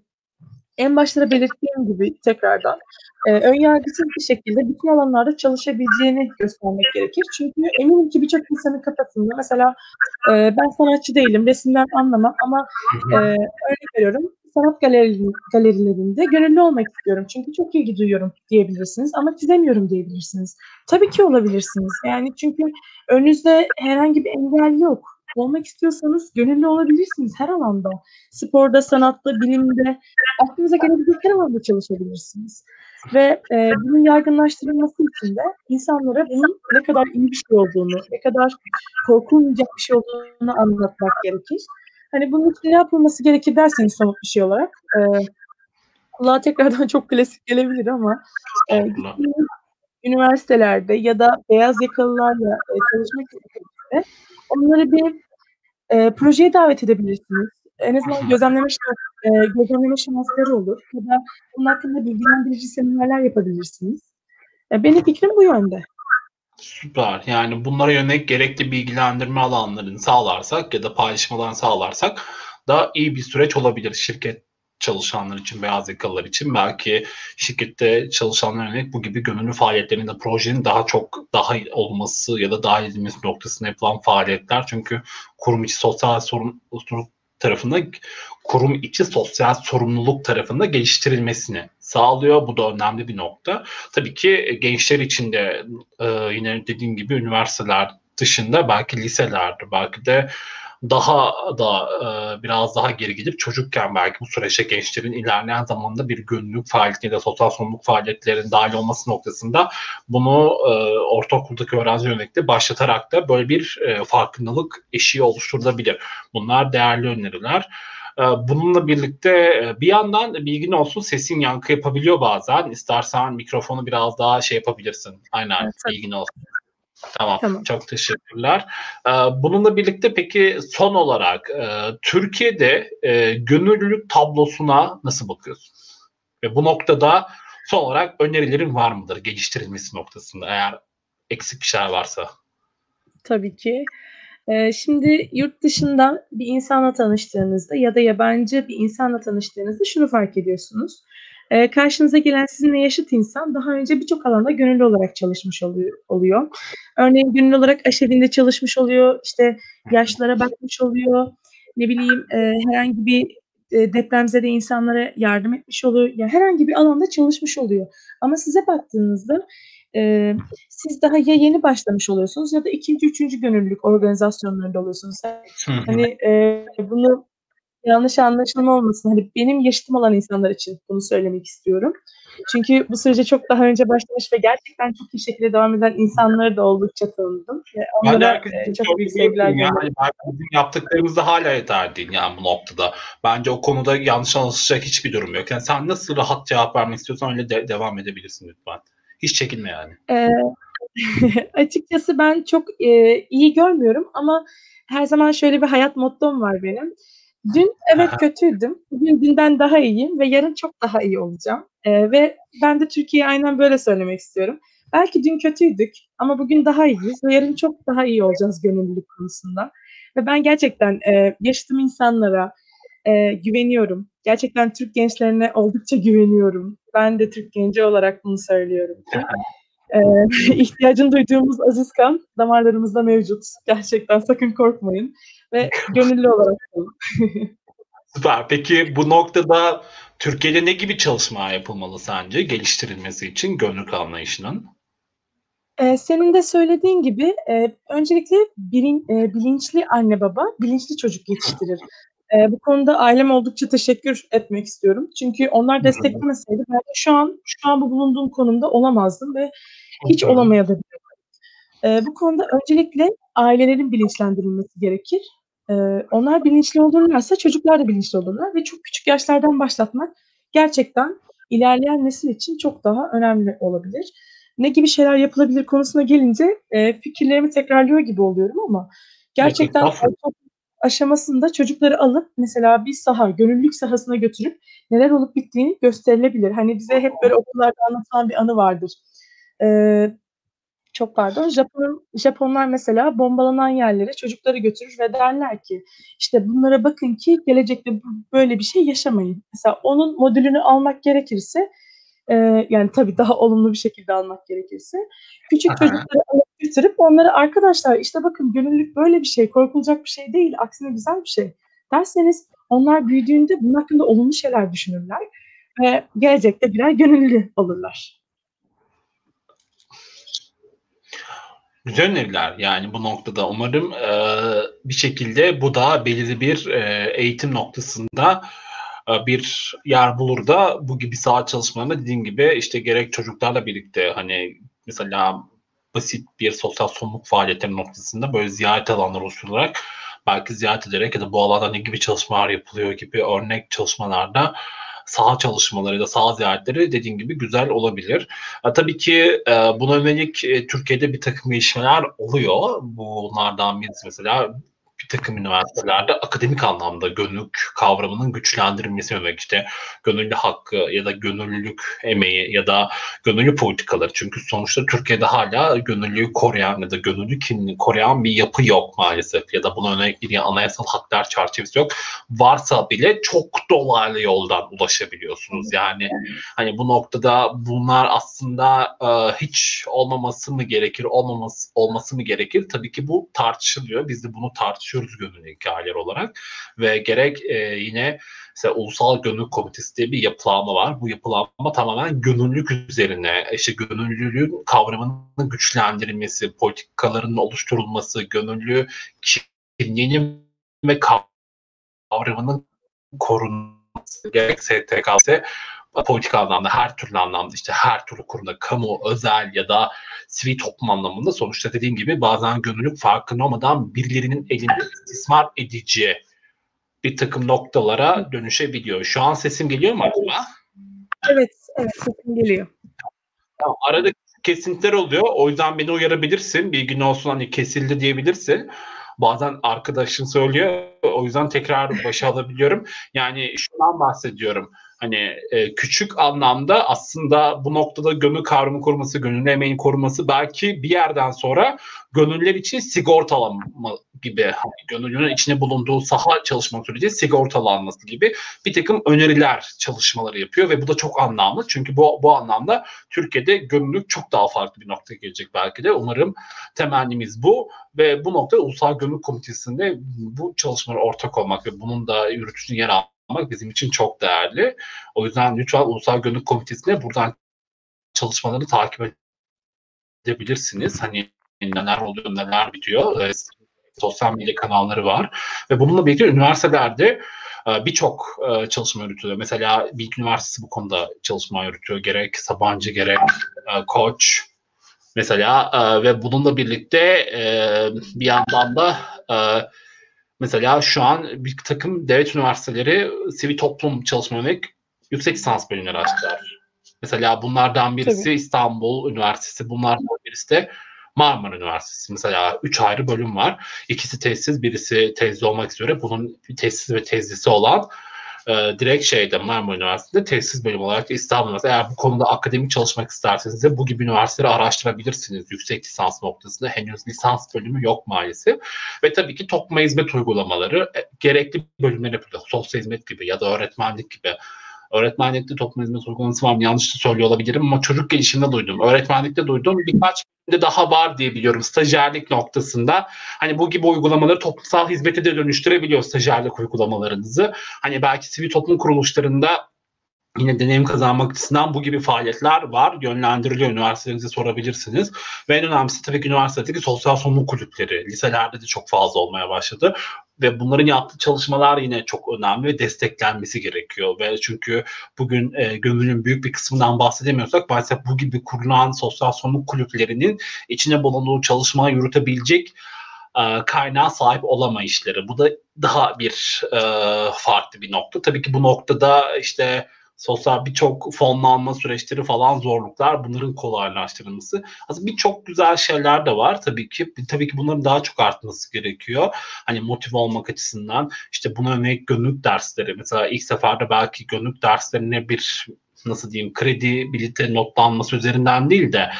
en başta belirttiğim gibi tekrardan e, ön yargısız bir şekilde bütün alanlarda çalışabileceğini göstermek gerekir. Çünkü eminim ki birçok insanın kafasında mesela e, ben sanatçı değilim, resimden anlamam ama e, örnek veriyorum sanat galerilerinde gönüllü olmak istiyorum. Çünkü çok ilgi duyuyorum diyebilirsiniz ama çizemiyorum diyebilirsiniz. Tabii ki olabilirsiniz. Yani çünkü önünüzde herhangi bir engel yok. Olmak istiyorsanız gönüllü olabilirsiniz her alanda. Sporda, sanatta, bilimde, aklınıza gelebilecek her alanda çalışabilirsiniz. Ve e, bunun yaygınlaştırılması için de insanlara bunun ne kadar iyi bir şey olduğunu, ne kadar korkulmayacak bir şey olduğunu anlatmak gerekir. Hani bunun için ne yapılması gerekir derseniz somut bir şey olarak. E, kulağa tekrardan çok klasik gelebilir ama e, üniversitelerde ya da beyaz yakalılarla e, çalışmak istediğinizde onları bir e, projeye davet edebilirsiniz. En azından gözlemleme, e, gözlemleme şansları olur. Ya da bunun hakkında bilgilendirici seminerler yapabilirsiniz. E, benim fikrim bu yönde. Süper. Yani bunlara yönelik gerekli bilgilendirme alanlarını sağlarsak ya da paylaşmalarını sağlarsak da iyi bir süreç olabilir şirket çalışanlar için, beyaz yakalılar için belki şirkette çalışanlar yönelik bu gibi gönüllü faaliyetlerin de projenin daha çok daha olması ya da dahil edilmesi noktasında yapılan faaliyetler. Çünkü kurum içi sosyal sorumluluk tarafında kurum içi sosyal sorumluluk tarafında geliştirilmesini sağlıyor. Bu da önemli bir nokta. Tabii ki gençler için de e, yine dediğim gibi üniversiteler dışında belki liselerde belki de daha da e, biraz daha geri gidip çocukken belki bu süreçte gençlerin ilerleyen zamanda bir gönüllülük faaliyeti ya da sosyal sorumluluk faaliyetlerinin dahil olması noktasında bunu e, ortaokuldaki öğrenci yönelikte başlatarak da böyle bir e, farkındalık eşiği oluşturulabilir. Bunlar değerli öneriler. Bununla birlikte bir yandan bilgin olsun sesin yankı yapabiliyor bazen. İstersen mikrofonu biraz daha şey yapabilirsin. Aynen evet, bilgin olsun. Tamam, tamam. Çok teşekkürler. Ee, bununla birlikte peki son olarak e, Türkiye'de e, gönüllülük tablosuna nasıl bakıyorsun? Ve bu noktada son olarak önerilerin var mıdır geliştirilmesi noktasında eğer eksik bir şeyler varsa? Tabii ki. Ee, şimdi yurt dışında bir insanla tanıştığınızda ya da yabancı bir insanla tanıştığınızda şunu fark ediyorsunuz. E, karşınıza gelen sizinle yaşıt insan daha önce birçok alanda gönüllü olarak çalışmış oluyor. Örneğin gönüllü olarak aşevinde çalışmış oluyor, işte yaşlara bakmış oluyor, ne bileyim e, herhangi bir e, depremzede insanlara yardım etmiş oluyor. Ya yani herhangi bir alanda çalışmış oluyor. Ama size baktığınızda e, siz daha ya yeni başlamış oluyorsunuz ya da ikinci, üçüncü gönüllülük organizasyonlarında oluyorsunuz. Hani e, bunu yanlış anlaşılma olmasın. Hani benim yaşıtım olan insanlar için bunu söylemek istiyorum. Çünkü bu sürece çok daha önce başlamış ve gerçekten çok iyi şekilde devam eden insanları da oldukça tanıdım. Ve onlara çok, çok büyük sevgiler yani, bizim yaptıklarımız da hala yeter değil yani bu noktada. Bence o konuda yanlış anlaşılacak hiçbir durum yok. Yani sen nasıl rahat cevap vermek istiyorsan öyle de, devam edebilirsin lütfen. Hiç çekinme yani. Ee, <laughs> açıkçası ben çok e, iyi görmüyorum ama her zaman şöyle bir hayat mottom var benim. Dün evet kötüydüm. Bugün dünden daha iyiyim ve yarın çok daha iyi olacağım. Ee, ve ben de Türkiye'ye aynen böyle söylemek istiyorum. Belki dün kötüydük ama bugün daha iyiyiz ve yarın çok daha iyi olacağız gönüllülük konusunda. Ve ben gerçekten e, yaşadığım insanlara e, güveniyorum. Gerçekten Türk gençlerine oldukça güveniyorum. Ben de Türk genci olarak bunu söylüyorum ki. E, <laughs> ihtiyacını duyduğumuz aziz kan damarlarımızda mevcut. Gerçekten sakın korkmayın ve gönüllü olarak. <laughs> Süper. Peki bu noktada Türkiye'de ne gibi çalışma yapılmalı sence geliştirilmesi için gönüllülük anlayışının? Ee, senin de söylediğin gibi e, öncelikle bilin, e, bilinçli anne baba bilinçli çocuk yetiştirir. E, bu konuda ailem oldukça teşekkür etmek istiyorum. Çünkü onlar desteklemeseydi ben şu an şu an bu bulunduğum konumda olamazdım ve hiç olamaya da e, bu konuda öncelikle ailelerin bilinçlendirilmesi gerekir. Ee, onlar bilinçli olurlarsa çocuklar da bilinçli olurlar ve çok küçük yaşlardan başlatmak gerçekten ilerleyen nesil için çok daha önemli olabilir. Ne gibi şeyler yapılabilir konusuna gelince e, fikirlerimi tekrarlıyor gibi oluyorum ama gerçekten aşamasında çocukları alıp mesela bir saha, gönüllülük sahasına götürüp neler olup bittiğini gösterilebilir. Hani bize hep böyle okullarda anlatılan bir anı vardır. Ee, çok pardon. Japon, Japonlar mesela bombalanan yerlere çocukları götürür ve derler ki işte bunlara bakın ki gelecekte böyle bir şey yaşamayın. Mesela onun modülünü almak gerekirse e, yani tabii daha <laughs> olumlu bir şekilde almak gerekirse küçük Aha. çocukları alıp götürüp onlara arkadaşlar işte bakın gönüllülük böyle bir şey, korkulacak bir şey değil, aksine güzel bir şey derseniz onlar büyüdüğünde bunun hakkında olumlu şeyler düşünürler ve gelecekte birer gönüllü olurlar. Güzel öneriler yani bu noktada. Umarım e, bir şekilde bu da belirli bir e, eğitim noktasında e, bir yer bulur da bu gibi saat çalışmalarında dediğim gibi işte gerek çocuklarla birlikte hani mesela basit bir sosyal sorumluluk faaliyetleri noktasında böyle ziyaret alanları oluşturularak belki ziyaret ederek ya da bu alanda ne gibi çalışmalar yapılıyor gibi örnek çalışmalarda saha çalışmaları ya da saha ziyaretleri dediğin gibi güzel olabilir. E, tabii ki e, buna yönelik e, Türkiye'de bir takım gelişmeler oluyor. Bunlardan birisi mesela bir takım üniversitelerde akademik anlamda gönüllülük kavramının güçlendirilmesi yönelik işte gönüllü hakkı ya da gönüllülük emeği ya da gönüllü politikaları. Çünkü sonuçta Türkiye'de hala gönüllülüğü koruyan ya da gönüllü kimliğini koruyan bir yapı yok maalesef ya da buna yönelik bir anayasal haklar çerçevesi yok. Varsa bile çok dolaylı yoldan ulaşabiliyorsunuz. Yani hani bu noktada bunlar aslında e, hiç olmaması mı gerekir, olmaması olması mı gerekir? Tabii ki bu tartışılıyor. Biz de bunu tartışıyoruz tartışıyoruz gönüllü hikayeler olarak ve gerek e, yine mesela Ulusal Gönüllülük Komitesi diye bir yapılanma var. Bu yapılanma tamamen gönüllülük üzerine, işte gönüllülüğün kavramının güçlendirilmesi, politikaların oluşturulması, gönüllü kimliğinin ve kavramının korunması, gerek STK'se politik anlamda her türlü anlamda işte her türlü kurumda kamu, özel ya da sivil toplum anlamında sonuçta dediğim gibi bazen gönüllülük farkında olmadan birilerinin elinde istismar edici bir takım noktalara dönüşebiliyor. Şu an sesim geliyor mu acaba? Evet, evet sesim geliyor. Tamam, arada kesintiler oluyor. O yüzden beni uyarabilirsin. Bir gün olsun hani kesildi diyebilirsin. Bazen arkadaşın söylüyor. O yüzden tekrar başa alabiliyorum. Yani şundan bahsediyorum hani e, küçük anlamda aslında bu noktada gönül kavramı koruması, gönül emeğin koruması belki bir yerden sonra gönüller için sigortalama gibi hani gönüllünün içine bulunduğu saha çalışma süreci sigortalanması gibi bir takım öneriler çalışmaları yapıyor ve bu da çok anlamlı. Çünkü bu, bu anlamda Türkiye'de gönüllülük çok daha farklı bir noktaya gelecek belki de. Umarım temennimiz bu ve bu nokta Ulusal Gönüllülük Komitesi'nde bu çalışmalara ortak olmak ve bunun da yürütücü yer almak olmak bizim için çok değerli. O yüzden lütfen Ulusal Gönüllü Komitesi'ne buradan çalışmaları takip edebilirsiniz. Hani neler oluyor, neler bitiyor. E, sosyal medya kanalları var. Ve bununla birlikte üniversitelerde e, birçok e, çalışma yürütüyor. Mesela Bilgi Üniversitesi bu konuda çalışma yürütüyor. Gerek Sabancı, gerek e, Koç, mesela ve bununla birlikte bir yandan da Mesela şu an bir takım devlet üniversiteleri sivil toplum çalışma yönelik yüksek lisans bölümleri açtılar. Mesela bunlardan birisi Tabii. İstanbul Üniversitesi, bunlardan birisi de Marmara Üniversitesi. Mesela üç ayrı bölüm var. İkisi tesis, birisi tezli olmak üzere. Bunun tesis ve tezlisi olan e, direkt şeyde Marmara Üniversitesi'nde tesis bölümü olarak İstanbul Üniversitesi. Eğer bu konuda akademik çalışmak isterseniz de bu gibi üniversiteleri araştırabilirsiniz. Yüksek lisans noktasında henüz lisans bölümü yok maalesef. Ve tabii ki topluma hizmet uygulamaları e, gerekli bölümler yapılıyor. Sosyal hizmet gibi ya da öğretmenlik gibi öğretmenlikte toplum hizmet uygulaması var mı? Yanlış da söylüyor olabilirim ama çocuk gelişiminde duydum. Öğretmenlikte duydum. Birkaç de daha var diye biliyorum stajyerlik noktasında. Hani bu gibi uygulamaları toplumsal hizmete de dönüştürebiliyor stajyerlik uygulamalarınızı. Hani belki sivil toplum kuruluşlarında yine deneyim kazanmak açısından bu gibi faaliyetler var. Yönlendiriliyor. Üniversitelerinize sorabilirsiniz. Ve en önemlisi tabii ki üniversitedeki sosyal sorumluluk kulüpleri. Liselerde de çok fazla olmaya başladı. Ve bunların yaptığı çalışmalar yine çok önemli ve desteklenmesi gerekiyor. Ve çünkü bugün e, gönlünün büyük bir kısmından bahsedemiyorsak maalesef bu gibi kurulan sosyal sorumluluk kulüplerinin içine bulunduğu çalışmayı yürütebilecek e, kaynağa sahip olamayışları. Bu da daha bir e, farklı bir nokta. Tabii ki bu noktada işte sosyal birçok fonlanma süreçleri falan zorluklar bunların kolaylaştırılması. Aslında birçok güzel şeyler de var tabii ki. Tabii ki bunların daha çok artması gerekiyor. Hani motive olmak açısından işte buna örnek gönüllük dersleri mesela ilk seferde belki gönüllük derslerine bir nasıl diyeyim kredibilite notlanması üzerinden değil de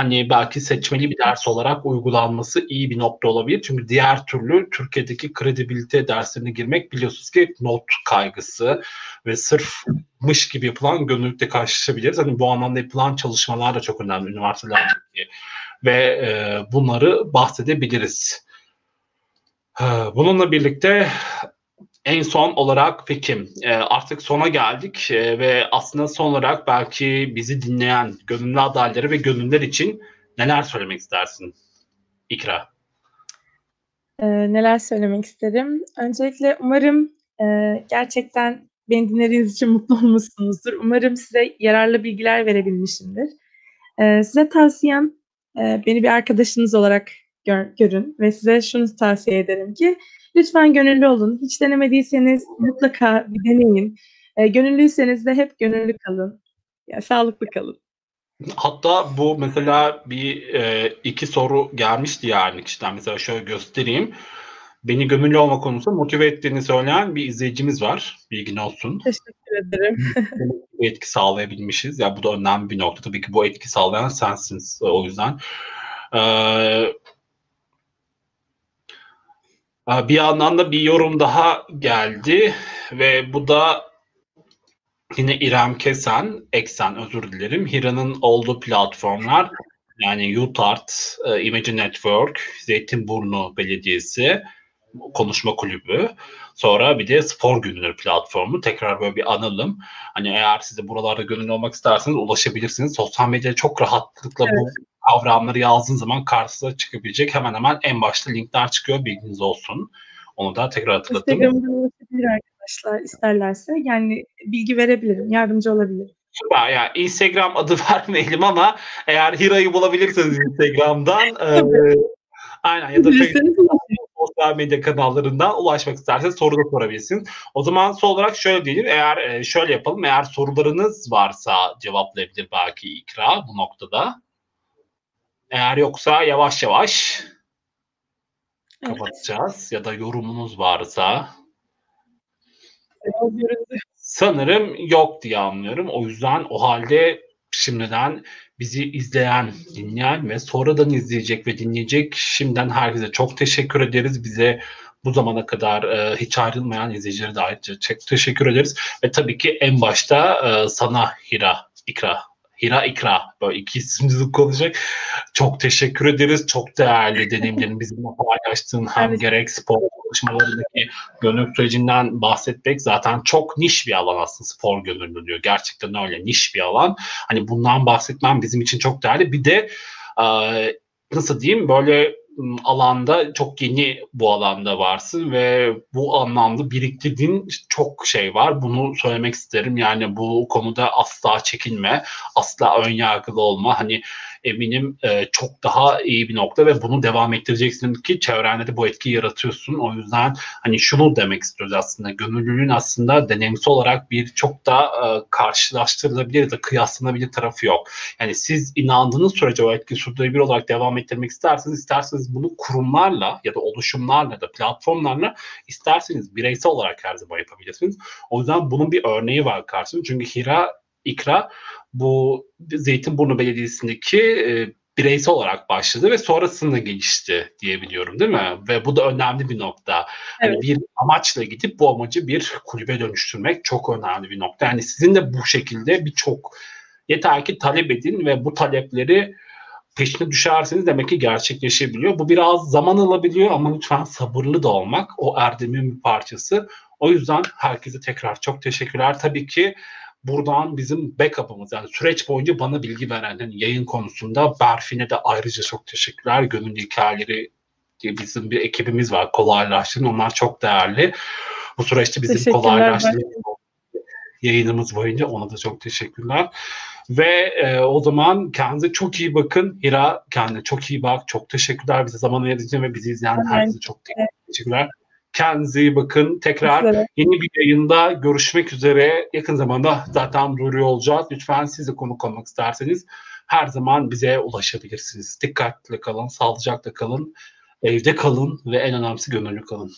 hani belki seçmeli bir ders olarak uygulanması iyi bir nokta olabilir. Çünkü diğer türlü Türkiye'deki kredibilite derslerine girmek biliyorsunuz ki not kaygısı ve sırfmış gibi yapılan gönüllülükle karşılaşabiliriz. Hani bu anlamda yapılan çalışmalar da çok önemli üniversitelerdeki ve e, bunları bahsedebiliriz. E, bununla birlikte en son olarak peki e, artık sona geldik e, ve aslında son olarak belki bizi dinleyen gönüllü adayları ve gönüllüler için neler söylemek istersin İkra? E, neler söylemek isterim? Öncelikle umarım e, gerçekten beni dinlediğiniz için mutlu <laughs> olmuşsunuzdur. Umarım size yararlı bilgiler verebilmişimdir. E, size tavsiyem e, beni bir arkadaşınız olarak gör, görün ve size şunu tavsiye ederim ki Lütfen gönüllü olun. Hiç denemediyseniz mutlaka bir deneyin. E, gönüllüyseniz de hep gönüllü kalın. Yani sağlıklı kalın. Hatta bu mesela bir e, iki soru gelmişti yani kişiden. Mesela şöyle göstereyim. Beni gönüllü olma konusunda motive ettiğini söyleyen bir izleyicimiz var. Bilgin olsun. Teşekkür ederim. <laughs> bu etki sağlayabilmişiz. Ya bu da önemli bir nokta. Tabii ki bu etki sağlayan sensiniz o yüzden. Ee, bir yandan da bir yorum daha geldi ve bu da yine İrem Kesen, Eksen özür dilerim. Hira'nın olduğu platformlar yani UTART, e, Imagine Network, Zeytinburnu Belediyesi, konuşma kulübü. Sonra bir de spor günleri platformu. Tekrar böyle bir analım. Hani eğer size buralarda gönüllü olmak isterseniz ulaşabilirsiniz. Sosyal medyada çok rahatlıkla evet. bu kavramları yazdığın zaman karşısına çıkabilecek hemen hemen en başta linkler çıkıyor. Bilginiz olsun. Onu da tekrar hatırlatayım. Instagram'da ulaşabilir arkadaşlar isterlerse. Yani bilgi verebilirim, yardımcı olabilirim. Süper. Yani Instagram adı <laughs> vermeyelim ama eğer Hira'yı bulabilirseniz Instagram'dan <laughs> e, aynen ya da sosyal medya kanallarından ulaşmak isterseniz soru da sorabilirsiniz. O zaman son olarak şöyle diyelim. Eğer e, şöyle yapalım. Eğer sorularınız varsa cevaplayabilir belki İkra bu noktada. Eğer yoksa yavaş yavaş evet. kapatacağız. Ya da yorumunuz varsa. Sanırım yok diye anlıyorum. O yüzden o halde şimdiden bizi izleyen, dinleyen ve sonradan izleyecek ve dinleyecek şimdiden herkese çok teşekkür ederiz. Bize bu zamana kadar e, hiç ayrılmayan izleyicilere de ayrıca çok teşekkür ederiz. Ve tabii ki en başta e, sana Hira, İkra Hira İkra böyle iki isimli konuşacak. Çok teşekkür ederiz. Çok değerli deneyimlerini bizimle paylaştığın hem evet. gerek spor çalışmalarındaki gönüllü sürecinden bahsetmek zaten çok niş bir alan aslında spor gönüllülüğü. Gerçekten öyle niş bir alan. Hani bundan bahsetmem bizim için çok değerli. Bir de nasıl diyeyim böyle alanda çok yeni bu alanda varsın ve bu anlamda biriktirdiğin çok şey var. Bunu söylemek isterim. Yani bu konuda asla çekinme, asla ön yargılı olma. Hani eminim e, çok daha iyi bir nokta ve bunu devam ettireceksin ki çevrende de bu etkiyi yaratıyorsun. O yüzden hani şunu demek istiyoruz aslında. Gönüllülüğün aslında deneyimsel olarak bir çok da e, karşılaştırılabilir de kıyaslanabilir tarafı yok. Yani siz inandığınız sürece o etki sürdürülebilir olarak devam ettirmek isterseniz isterseniz bunu kurumlarla ya da oluşumlarla da platformlarla isterseniz bireysel olarak her zaman yapabilirsiniz. O yüzden bunun bir örneği var karşısında. Çünkü Hira İkra bu Zeytinburnu Belediyesi'ndeki e, bireysel olarak başladı ve sonrasında gelişti diyebiliyorum değil mi? Ve bu da önemli bir nokta. Hani evet. Bir amaçla gidip bu amacı bir kulübe dönüştürmek çok önemli bir nokta. Yani sizin de bu şekilde birçok yeter ki talep edin ve bu talepleri peşine düşerseniz demek ki gerçekleşebiliyor. Bu biraz zaman alabiliyor ama lütfen sabırlı da olmak o erdemin bir parçası. O yüzden herkese tekrar çok teşekkürler. Tabii ki buradan bizim backup'ımız yani süreç boyunca bana bilgi veren hani yayın konusunda Berfin'e de ayrıca çok teşekkürler. Gönüllü hikayeleri diye bizim bir ekibimiz var kolaylaştırın. Onlar çok değerli. Bu süreçte bizim kolaylaştırın yayınımız boyunca. Ona da çok teşekkürler. Ve e, o zaman kendinize çok iyi bakın. Hira kendine çok iyi bak. Çok teşekkürler bize zaman ayırdığın ve bizi izleyen herkese çok teşekkürler. Kendinize iyi bakın. Tekrar Sizlere. yeni bir yayında görüşmek üzere. Yakın zamanda zaten duyuruyor olacağız. Lütfen siz de konuk olmak isterseniz her zaman bize ulaşabilirsiniz. Dikkatli kalın, sağlıcakla kalın, evde kalın ve en önemlisi gönüllü kalın.